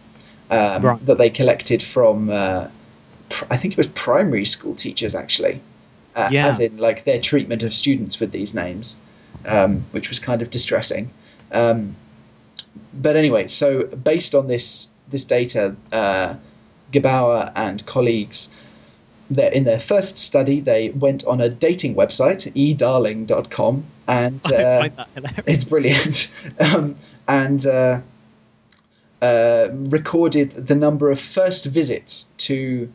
um, Right. that they collected from. Uh, I think it was primary school teachers actually, uh, Yeah. as in like their treatment of students with these names, um, which was kind of distressing. Um, but anyway, so based on this this data, uh, Gebauer and colleagues, in their first study, they went on a dating website, edarling.com, and uh, find that it's brilliant. um, and uh, uh, recorded the number of first visits to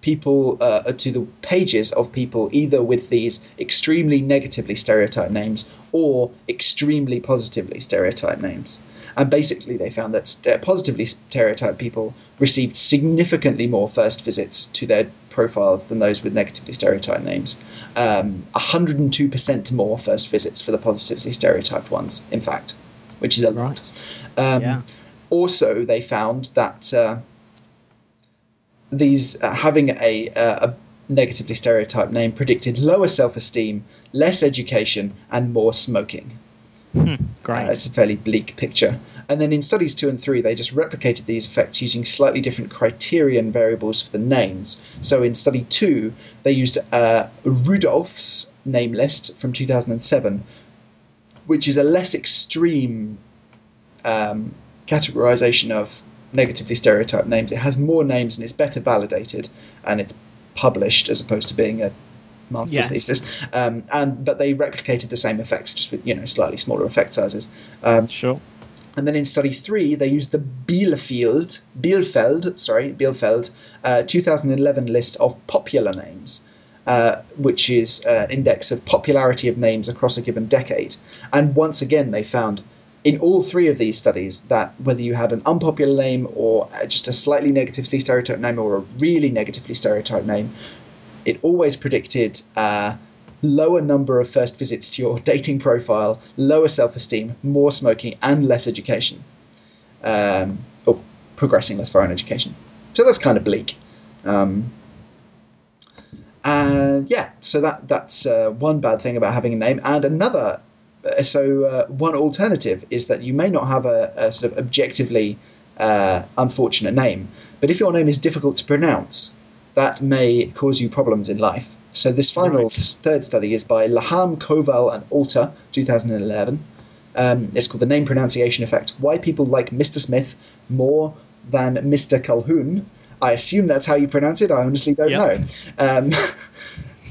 people uh, to the pages of people either with these extremely negatively stereotyped names or extremely positively stereotyped names. And basically, they found that st- positively stereotyped people received significantly more first visits to their profiles than those with negatively stereotyped names. Um, 102% more first visits for the positively stereotyped ones, in fact, which is a lot. Right. Um, Yeah. Also, they found that uh, these uh, having a, uh, a negatively stereotyped name predicted lower self-esteem, less education, and more smoking. Great. Uh, it's a fairly bleak picture. And then in studies two and three, they just replicated these effects using slightly different criterion variables for the names. So in study two, they used uh, Rudolph's name list from 2007, which is a less extreme um, categorization of negatively stereotyped names. It has more names and it's better validated and it's published as opposed to being a master's Yes. thesis. Um, and but they replicated the same effects just with you know slightly smaller effect sizes. Um, Sure. and then in study three, they used the Bielefeld, Bielfeld, sorry, Bielfeld, uh, 2011 list of popular names, uh, which is uh, an index of popularity of names across a given decade. And once again, they found in all three of these studies that whether you had an unpopular name or just a slightly negatively stereotyped name or a really negatively stereotyped name, it always predicted uh, lower number of first visits to your dating profile, lower self-esteem, more smoking, and less education, um, or progressing less far in education. So that's kind of bleak. Um, and yeah, so that that's uh, one bad thing about having a name, and another. Uh, So uh, one alternative is that you may not have a, a sort of objectively uh, unfortunate name, but if your name is difficult to pronounce, that may cause you problems in life. So this final Right. third study is by Laham, Koval, and Alter, 2011. Um, it's called the Name Pronunciation Effect: Why People Like Mr. Smith More Than Mr. Colquhoun. I assume that's how you pronounce it. I honestly don't Yep. know. Um,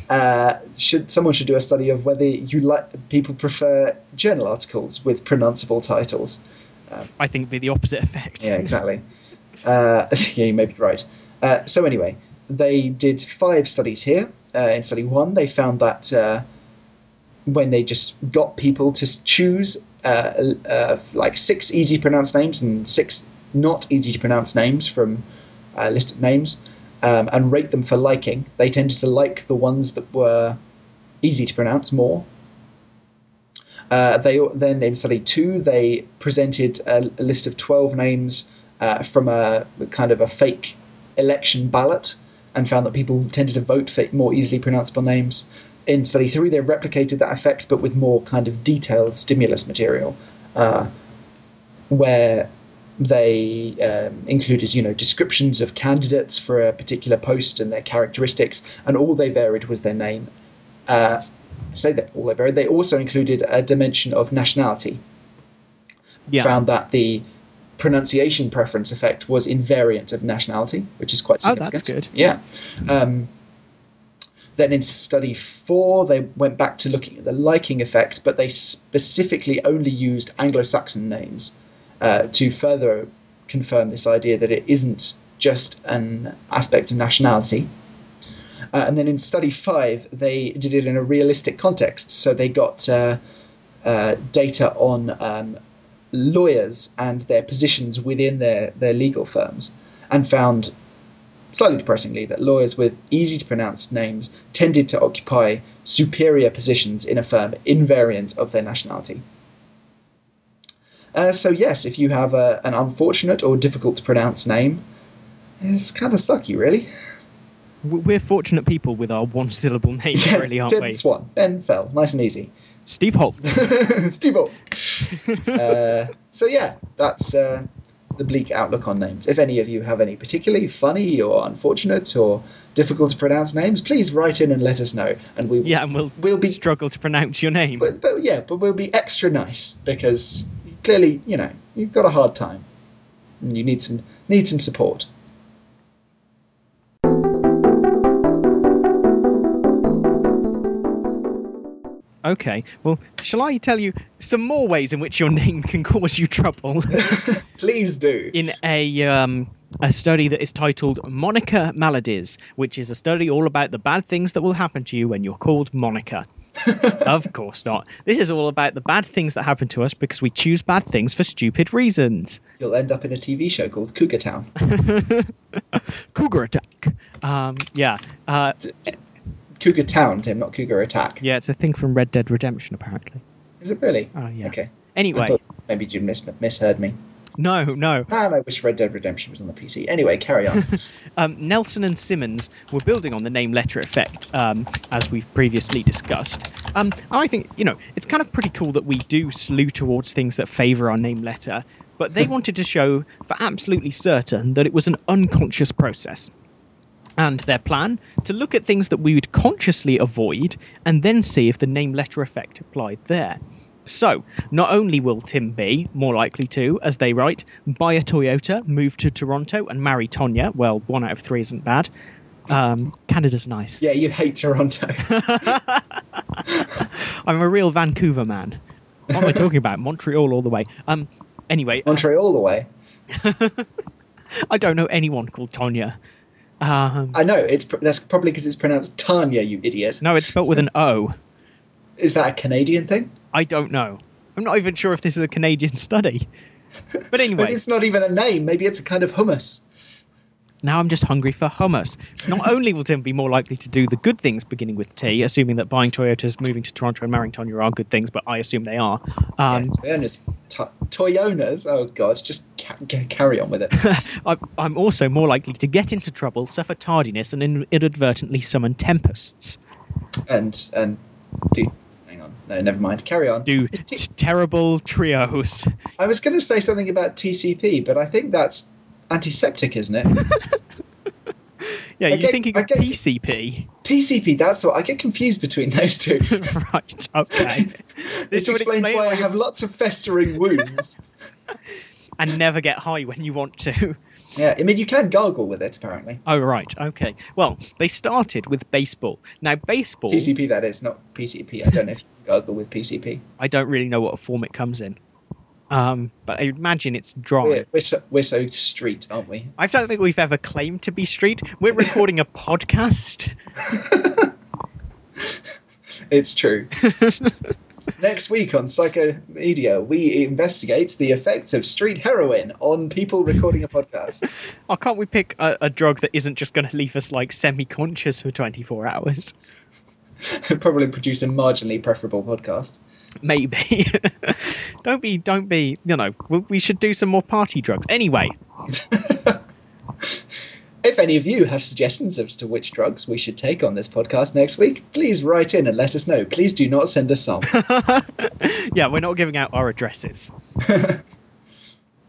uh, should someone should do a study of whether you like people prefer journal articles with pronounceable titles? I think be the opposite effect. Yeah, exactly. uh, yeah, you may be right. Uh, so anyway, they did five studies here. Uh, in study one, they found that uh, when they just got people to choose uh, uh, like six easy to pronounce names and six not easy to pronounce names from a list of names um, and rate them for liking, they tended to like the ones that were easy to pronounce more. Uh, they then in study two they presented a, a list of twelve names uh, from a kind of a fake election ballot and found that people tended to vote for more easily pronounceable names. In study three, they replicated that effect but with more kind of detailed stimulus material, uh, where they um, included, you know, descriptions of candidates for a particular post and their characteristics, and all they varied was their name. Uh, say that all they varied. They also included a dimension of nationality. Yeah. Found that the pronunciation preference effect was invariant of nationality, which is quite Oh, significant. that's good. Yeah. Um, then in study four, they went back to looking at the liking effect, but they specifically only used Anglo-Saxon names uh, to further confirm this idea that it isn't just an aspect of nationality. Uh, and then in study five, they did it in a realistic context. So they got uh, uh, data on um, lawyers and their positions within their, their legal firms and found, slightly depressingly, that lawyers with easy to pronounce names tended to occupy superior positions in a firm invariant of their nationality. Uh, so, yes, if you have a, an unfortunate or difficult to pronounce name, it's kind of sucky, really. We're fortunate people with our one syllable names, really, aren't Tim we? Swan, Ben Fell, nice and easy. Steve Holt. Steve uh, So yeah, that's uh, the bleak outlook on names. If any of you have any particularly funny or unfortunate or difficult to pronounce names, please write in and let us know, and we Yeah, and we'll, We'll be- struggle to pronounce your name. But, but yeah, but we'll be extra nice because clearly, you know, you've got a hard time, and you need some need some support. Okay, well, shall I tell you some more ways in which your name can cause you trouble? Please do. in a um, a study that is titled Moniker Maladies, which is a study all about the bad things that will happen to you when you're called Monica. of course not. This is all about the bad things that happen to us because we choose bad things for stupid reasons. You'll end up in a TV show called Cougar Town. Cougar attack. Um, yeah, uh, Cougar Town, Tim, not Cougar Attack. yeah, it's a thing from Red Dead Redemption, apparently. Is it really? Oh yeah. Okay. Anyway, maybe you mis- misheard me. No, no. And I wish Red Dead Redemption was on the PC. Anyway, carry on. um, Nelson and Simmons were building on the name letter effect, um, as we've previously discussed. Um, I think, you know, it's kind of pretty cool that we do slew towards things that favour our name letter, but they wanted to show for absolutely certain that it was an unconscious process. And their plan to look at things that we would consciously avoid and then see if the name letter effect applied there. So, not only will Tim be more likely to, as they write, buy a Toyota, move to Toronto, and marry Tonya. Well, one out of three isn't bad. Um, Canada's nice. yeah, you'd hate Toronto. I'm a real Vancouver man. What am I talking about? Montreal all the way. Um, anyway, uh, Montreal all the way. I don't know anyone called Tonya. Um, I know. It's pr- that's probably because it's pronounced Tanya, you idiot. no, it's spelled with an O. Is that a Canadian thing? I don't know. I'm not even sure if this is a Canadian study. But anyway, Maybe it's not even a name. Maybe it's a kind of hummus. now I'm just hungry for hummus. Not only will Tim be more likely to do the good things beginning with T, assuming that buying Toyotas, moving to Toronto, and marrying Tonya are good things, but I assume they are. Um, yeah, Toyonas. To- Toyonas. Oh God, just ca- ca- carry on with it. I, I'm also more likely to get into trouble, suffer tardiness, and in- inadvertently summon tempests. and and do. No, never mind. Carry on. Do T- terrible trios. I was going to say something about TCP, but I think that's antiseptic, isn't it? Yeah, you're get- thinking of get- PCP. PCP. That's what I get confused between those two. right, okay. This would explains explain why I have lots of festering wounds. And never get high when you want to. yeah, I mean you can gargle with it apparently. Oh, right, okay. Well, they started with baseball. Now, baseball, TCP that is, not PCP. I don't know if gargle with PCP. I don't really know what form it comes in. Um, but I imagine it's dry. We're, we're, so, we're so street, aren't we? I don't think we've ever claimed to be street. We're recording a podcast. It's true. Next week on Psychomedia, we investigate the effects of street heroin on people recording a podcast. Oh, can't we pick a, a drug that isn't just going to leave us like semi-conscious for 24 hours? Probably produce a marginally preferable podcast. Maybe. don't be, don't be. You know, we'll, we should do some more party drugs. Anyway, If any of you have suggestions as to which drugs we should take on this podcast next week, please write in and let us know. Please do not send us some. yeah, we're not giving out our addresses.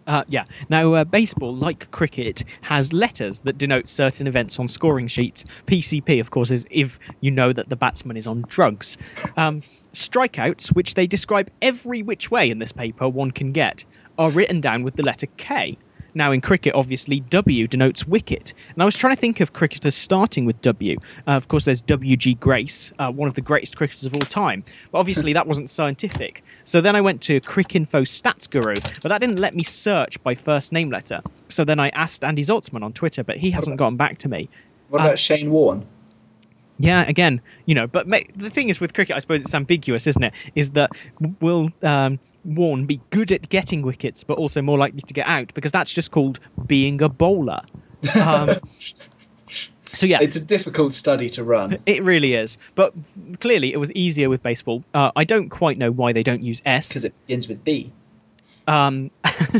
Uh, yeah. Now, uh, baseball, like cricket, has letters that denote certain events on scoring sheets. PCP, of course, is if you know that the batsman is on drugs. Um, strikeouts, which they describe every which way in this paper one can get, are written down with the letter K. Now, in cricket, obviously, W denotes wicket. And I was trying to think of cricketers starting with W. Uh, of course, there's W.G. Grace, uh, one of the greatest cricketers of all time. But obviously, that wasn't scientific. So then I went to Cricinfo Stats Guru, but that didn't let me search by first name letter. So then I asked Andy Zaltzman on Twitter, but he hasn't gotten back to me. What about Shane Warne? Yeah, again, you know, but ma- the thing is with cricket, I suppose it's ambiguous, isn't it? Is that we'll. um, Warne be good at getting wickets, but also more likely to get out? Because that's just called being a bowler. Um, so yeah, It's a difficult study to run. it really is. But clearly, it was easier with baseball. Uh, I don't quite know why they don't use S. Because it begins with B. Um,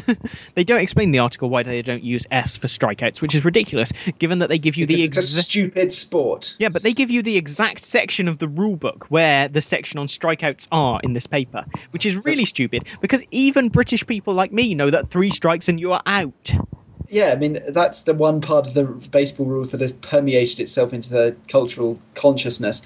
they don't explain in the article why they don't use S for strikeouts, which is ridiculous, given that they give you the Because a exact. stupid sport. Yeah, but they give you the exact section of the rule book where the section on strikeouts are in this paper, which is really stupid because even British people like me know that three strikes and you are out. Yeah, I mean that's the one part of the baseball rules that has permeated itself into the cultural consciousness,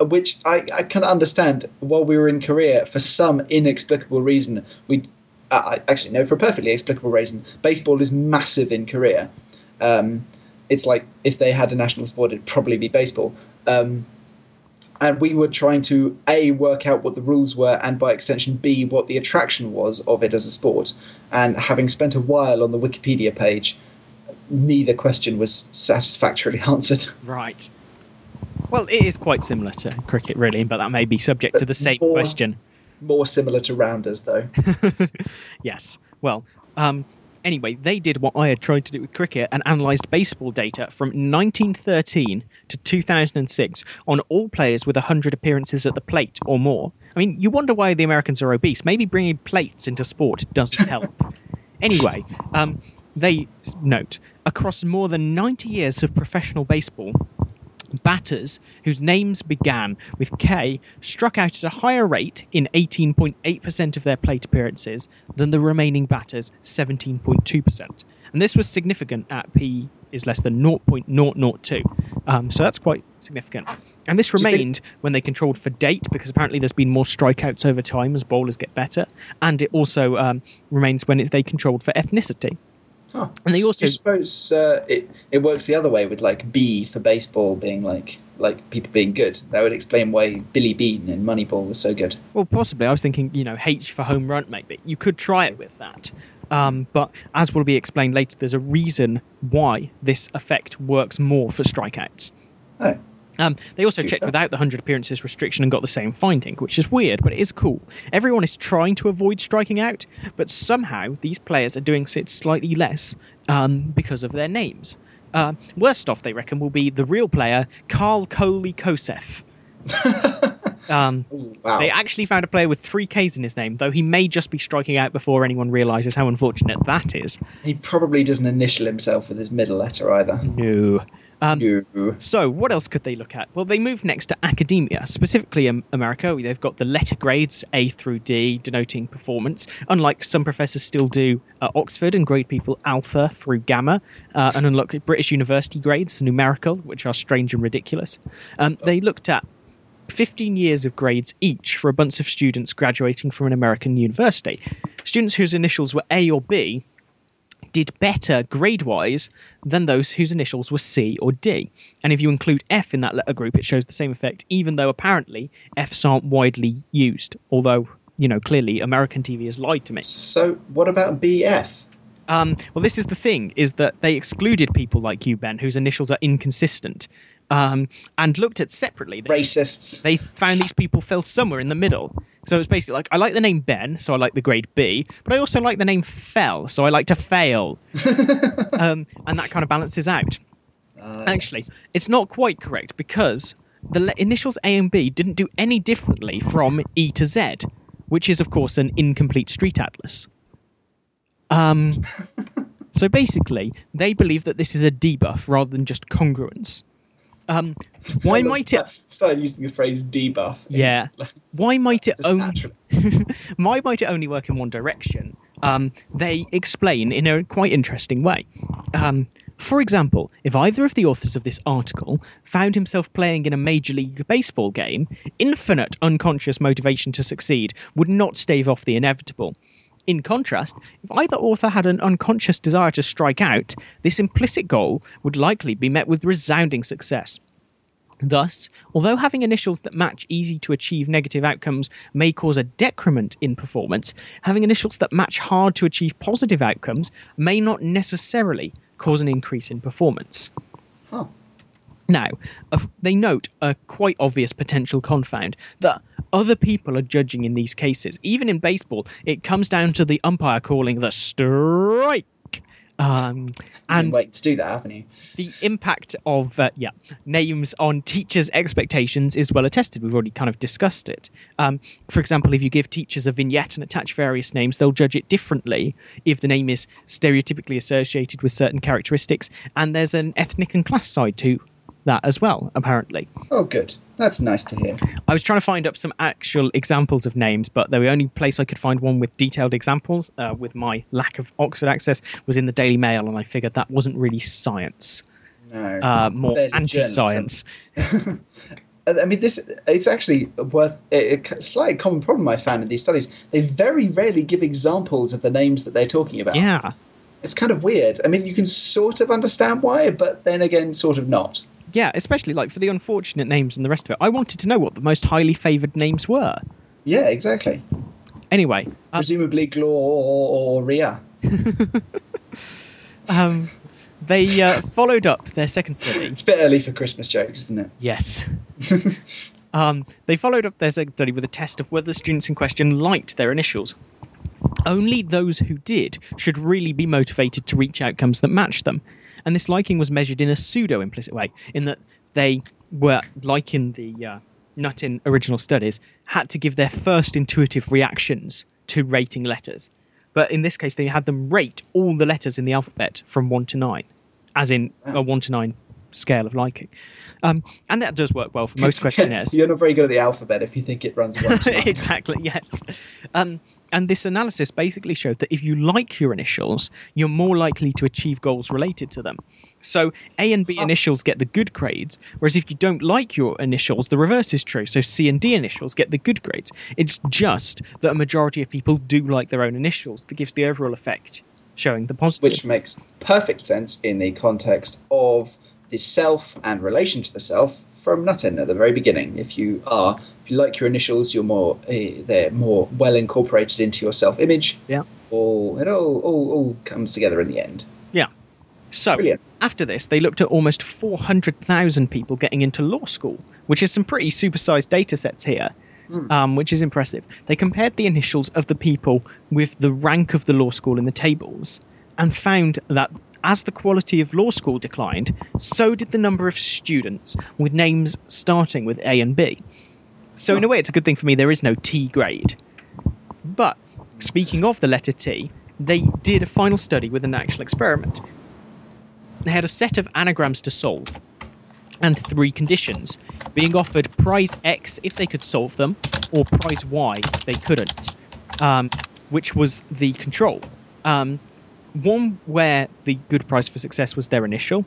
which I, I can understand. While we were in Korea, for some inexplicable reason, we uh, I- actually no, for a perfectly explicable reason, baseball is massive in Korea. Um, it's like if they had a national sport, it'd probably be baseball. Um, and we were trying to a work out what the rules were, and by extension b what the attraction was of it as a sport. And having spent a while on the Wikipedia page, neither question was satisfactorily answered. Right. Well, it is quite similar to cricket, really, but that may be subject to the same More- question. More similar to rounders, though. yes. Well, um, anyway, they did what I had tried to do with cricket and analysed baseball data from 1913 to 2006 on all players with 100 appearances at the plate or more. I mean, you wonder why the Americans are obese. Maybe bringing plates into sport doesn't help. anyway, um, they note across more than 90 years of professional baseball, batters whose names began with K struck out at a higher rate in 18.8% of their plate appearances than the remaining batters 17.2%. And this was significant at P is less than 0.002. Um, so that's quite significant. And this remained when they controlled for date because apparently there's been more strikeouts over time as bowlers get better. And it also um, remains when it, they controlled for ethnicity. Huh. And they also you suppose uh, it it works the other way with like B for baseball being like like people being good? That would explain why Billy Beane in Moneyball was so good. Well, possibly. I was thinking, you know, H for home run, maybe. You could try it with that. Um, but as will be explained later, there's a reason why this effect works more for strikeouts. Oh, Um, they also checked that. without the 100 appearances restriction and got the same finding, which is weird, but it is cool. Everyone is trying to avoid striking out, but somehow these players are doing it slightly less um, because of their names. Uh, worst off, they reckon, will be the real player, Karl Coley Kosef. um, wow. they actually found a player with three Ks in his name, though he may just be striking out before anyone realizes how unfortunate that is. he probably doesn't initial himself with his middle letter either. No. Um, No. So, what else could they look at? Well, they moved next to academia, specifically in America. They've got the letter grades A through D, denoting performance, unlike some professors still do at Oxford and grade people alpha through gamma, uh, and unlike British university grades, numerical, which are strange and ridiculous. Um, they looked at 15 years of grades each for a bunch of students graduating from an American university. Students whose initials were A or B did better grade wise than those whose initials were C or D. And if you include F in that letter group, it shows the same effect, even though apparently Fs aren't widely used. Although, you know, clearly American TV has lied to me. So what about BF? Um, well, this is the thing: is that they excluded people like you, Ben, whose initials are inconsistent, um, and looked at separately. They, Racists. they found these people fell somewhere in the middle. So it's basically like I like the name Ben, so I like the grade B, but I also like the name Fell, so I like to fail, um, and that kind of balances out. Uh, Actually, it's not quite correct because the le- initials A and B didn't do any differently from E to Z, which is of course an incomplete street atlas. Um, so basically, they believe that this is a debuff rather than just congruence. Um, why might it? started using the phrase debuff? Yeah. Why might it only? why might it only work in one direction? Um, they explain in a quite interesting way. Um, for example, if either of the authors of this article found himself playing in a Major League Baseball game, infinite unconscious motivation to succeed would not stave off the inevitable. In contrast, if either author had an unconscious desire to strike out, this implicit goal would likely be met with resounding success. Thus, although having initials that match easy to achieve negative outcomes may cause a decrement in performance, having initials that match hard to achieve positive outcomes may not necessarily cause an increase in performance. Huh. Now, uh, they note a quite obvious potential confound that other people are judging in these cases. Even in baseball, it comes down to the umpire calling the strike. Um, And and wait to do that, haven't you? the impact of uh, yeah names on teachers' expectations is well attested. We've already kind of discussed it. Um, for example, if you give teachers a vignette and attach various names, they'll judge it differently if the name is stereotypically associated with certain characteristics, and there's an ethnic and class side to that as well. Apparently, Oh, good. That's nice to hear. I was trying to find up some actual examples of names, but the only place I could find one with detailed examples, uh, with my lack of Oxford access, was in the Daily Mail, and I figured that wasn't really science, No. uh, more anti-science. I mean, this it's actually worth a, a slight common problem I found in these studies. They very rarely give examples of the names that they're talking about. Yeah, It's kind of weird. I mean, you can sort of understand why, but then again, sort of not. Yeah, especially like for the unfortunate names and the rest of it. I wanted to know what the most highly favoured names were. Yeah, exactly. Anyway, uh, Presumably Gloria. um, they uh, followed up their second study. It's a bit early for Christmas jokes, isn't it? Yes. Um, they followed up their second study with a test of whether the students in question liked their initials. Only those who did should really be motivated to reach outcomes that matched them. And this liking was measured in a pseudo implicit way, in that they were, like in the uh, not in original studies, had to give their first intuitive reactions to rating letters. But in this case, they had them rate all the letters in the alphabet from 1 to 9, as in a 1 to 9 scale of liking. Um, and that does work well for most questionnaires. You're not very good at the alphabet if you think it runs one exactly, yes. Um, and this analysis basically showed that if you like your initials, you're more likely to achieve goals related to them. So A and B initials get the good grades, whereas if you don't like your initials, the reverse is true. So C and D initials get the good grades. It's just that a majority of people do like their own initials that gives the overall effect showing the positive. which makes perfect sense in the context of the self and relation to the self from Nuttin at the very beginning. If you are, if you like your initials, you're more, uh, they're more well incorporated into your self-image. Yeah. All it all, all all comes together in the end. Yeah. So Brilliant. after this, they looked at almost 400,000 people getting into law school, which is some pretty supersized data sets here, um, which is impressive. They compared the initials of the people with the rank of the law school in the tables and found that as the quality of law school declined, so did the number of students with names starting with A and B. So, in a way, it's a good thing for me there is no T grade. But speaking of the letter T, they did a final study with an actual experiment. They had a set of anagrams to solve and three conditions, being offered prize X if they could solve them, or prize Y if they couldn't, um, which was the control. Um, one where the good prize for success was their initial,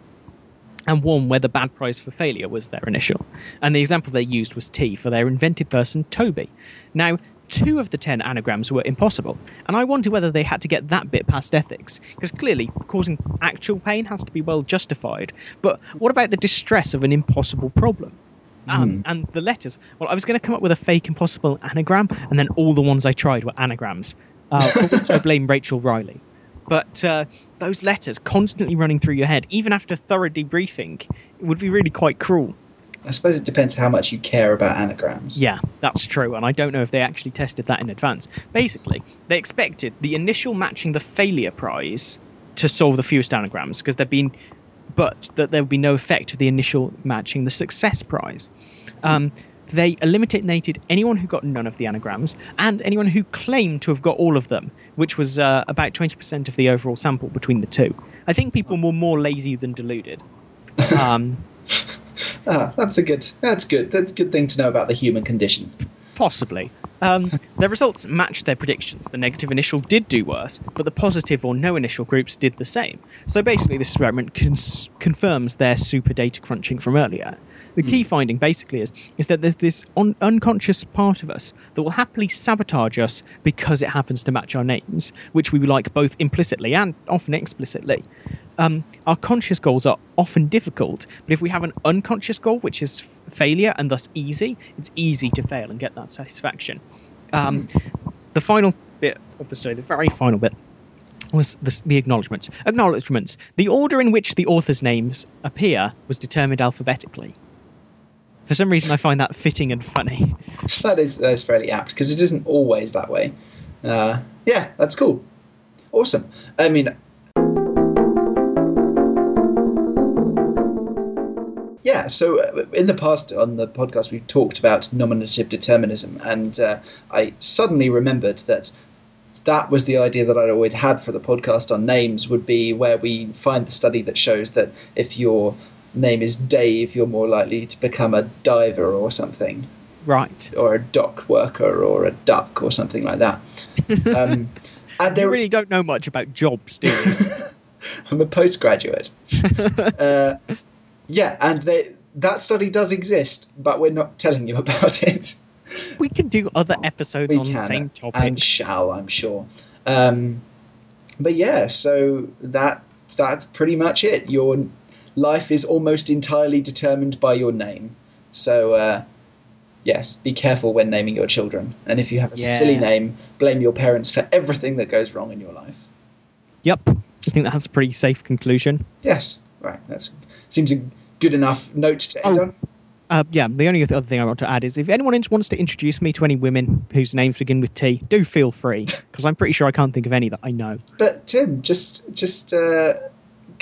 and one where the bad prize for failure was their initial. And the example they used was T for their invented person, Toby. Now, two of the ten anagrams were impossible, and I wonder whether they had to get that bit past ethics, because clearly causing actual pain has to be well justified. But what about the distress of an impossible problem? Um, And the letters. Well, I was going to come up with a fake impossible anagram, and then all the ones I tried were anagrams, uh, for which I blame Rachel Riley. But uh, those letters constantly running through your head, even after thorough debriefing, would be really quite cruel. I suppose it depends how much you care about anagrams. Yeah, that's true, and I don't know if they actually tested that in advance. Basically, they expected the initial matching the failure prize to solve the fewest anagrams because there'd been, but that there would be no effect of the initial matching the success prize. Um, they eliminated anyone who got none of the anagrams and anyone who claimed to have got all of them, which was uh, about 20% of the overall sample between the two. I think people were more lazy than deluded. Um, Ah, that's a good. That's good. That's a good thing to know about the human condition. Possibly. Um, their results matched their predictions. The negative initial did do worse, but the positive or no initial groups did the same. So basically, this experiment cons- confirms their super data crunching from earlier. The key finding basically is is that there's this un- unconscious part of us that will happily sabotage us because it happens to match our names, which we like both implicitly and often explicitly. Um, our conscious goals are often difficult, but if we have an unconscious goal, which is f- failure and thus easy, it's easy to fail and get that satisfaction. Um, The final bit of the story, the very final bit, was the, the acknowledgements. Acknowledgements. The order in which the authors' names appear was determined alphabetically. For some reason, I find that fitting and funny. that is that's fairly apt because it isn't always that way. Uh, yeah, that's cool. Awesome. I mean, yeah. So uh, in the past on the podcast, we've talked about nominative determinism, and uh, I suddenly remembered that that was the idea that I'd always had for the podcast on names. Would be where we find the study that shows that if your name is Dave, you're more likely to become a diver or something Right. or a dock worker or a duck or something like that. Um, and You really don't know much about jobs, do you? I'm a postgraduate. uh, yeah, and they, that study does exist, but we're not telling you about it. we can do other episodes We on the same topic. and shall, I'm sure. Um, but yeah, so that that's pretty much it. Your life is almost entirely determined by your name. So uh, yes, be careful when naming your children. And if you have a Yeah. silly name, blame your parents for everything that goes wrong in your life. Yep. I think that's a pretty safe conclusion. Yes, right. That seems a good enough note to end Oh. on. Uh, yeah, the only other thing I want to add is if anyone wants to introduce me to any women whose names begin with T, do feel free, because I'm pretty sure I can't think of any that I know. But Tim, just just uh,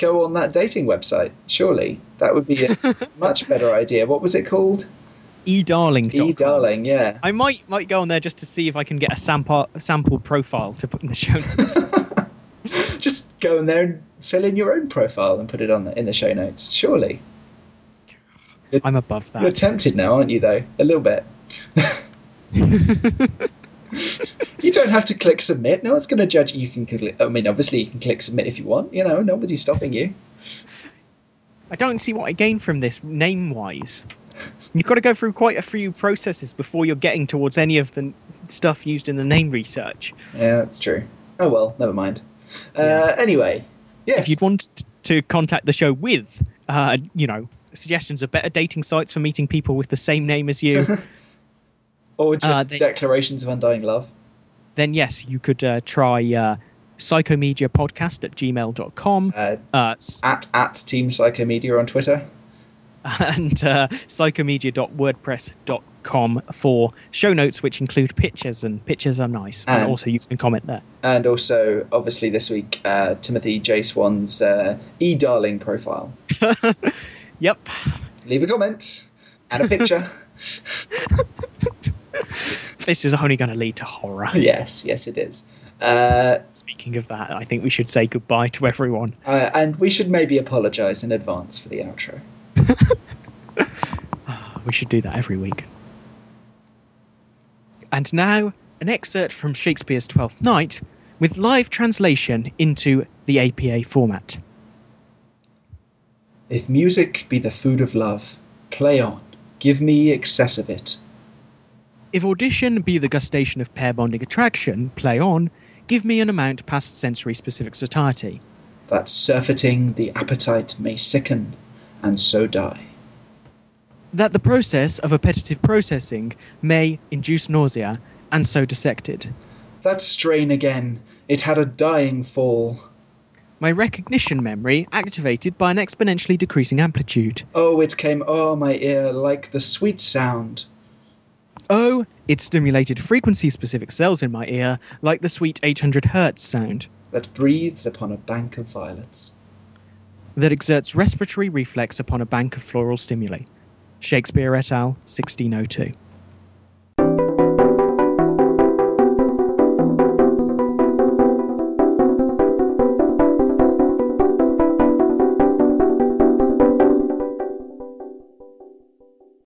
go on that dating website. Surely that would be a much better idea. What was it called? edarling. E darling. Yeah. I might might go on there just to see if I can get a sample sample profile to put in the show notes. just go in there and fill in your own profile and put it on the, in the show notes. Surely. I'm above that. You're tempted now, aren't you? Though a little bit. you don't have to click submit. No one's going to judge you. Can click. I mean, obviously, you can click submit if you want. You know, nobody's stopping you. I don't see what I gain from this name wise. You've got to go through quite a few processes before you're getting towards any of the stuff used in the name research. Yeah, that's true. Oh well, never mind. Uh, Yeah. Anyway, yes. If you'd want to contact the show with, uh, you know, suggestions of better dating sites for meeting people with the same name as you, or just uh, they- declarations of undying love. then yes, you could uh, try uh, psychomediapodcast at gmail.com Uh, uh, at at Team Psychomedia on Twitter. and uh, psychomedia.wordpress.com for show notes, which include pictures, and pictures are nice. And, And- also, you can comment there. And also, obviously, this week, uh, Timothy J. Swan's uh, e darling profile. Yep. Leave a comment and a picture. This is only going to lead to horror. yes, yes, it is. Uh, Speaking of that, I think we should say goodbye to everyone. uh, and we should maybe apologise in advance for the outro. We should do that every week. And now, an excerpt from Shakespeare's Twelfth Night with live translation into the APA format. If music be the food of love, play on, give me excess of it. If audition be the gustation of pair bonding attraction, play on, give me an amount past sensory specific satiety. That surfeiting the appetite may sicken, and so die. That the process of appetitive processing may induce nausea, and so dissected. That strain again, it had a dying fall. My recognition memory activated by an exponentially decreasing amplitude. Oh, it came o'er my ear like the sweet sound. Oh, it stimulated frequency specific cells in my ear like the sweet 800 Hz sound that breathes upon a bank of violets. that exerts respiratory reflex upon a bank of floral stimuli. Shakespeare et al., 1602.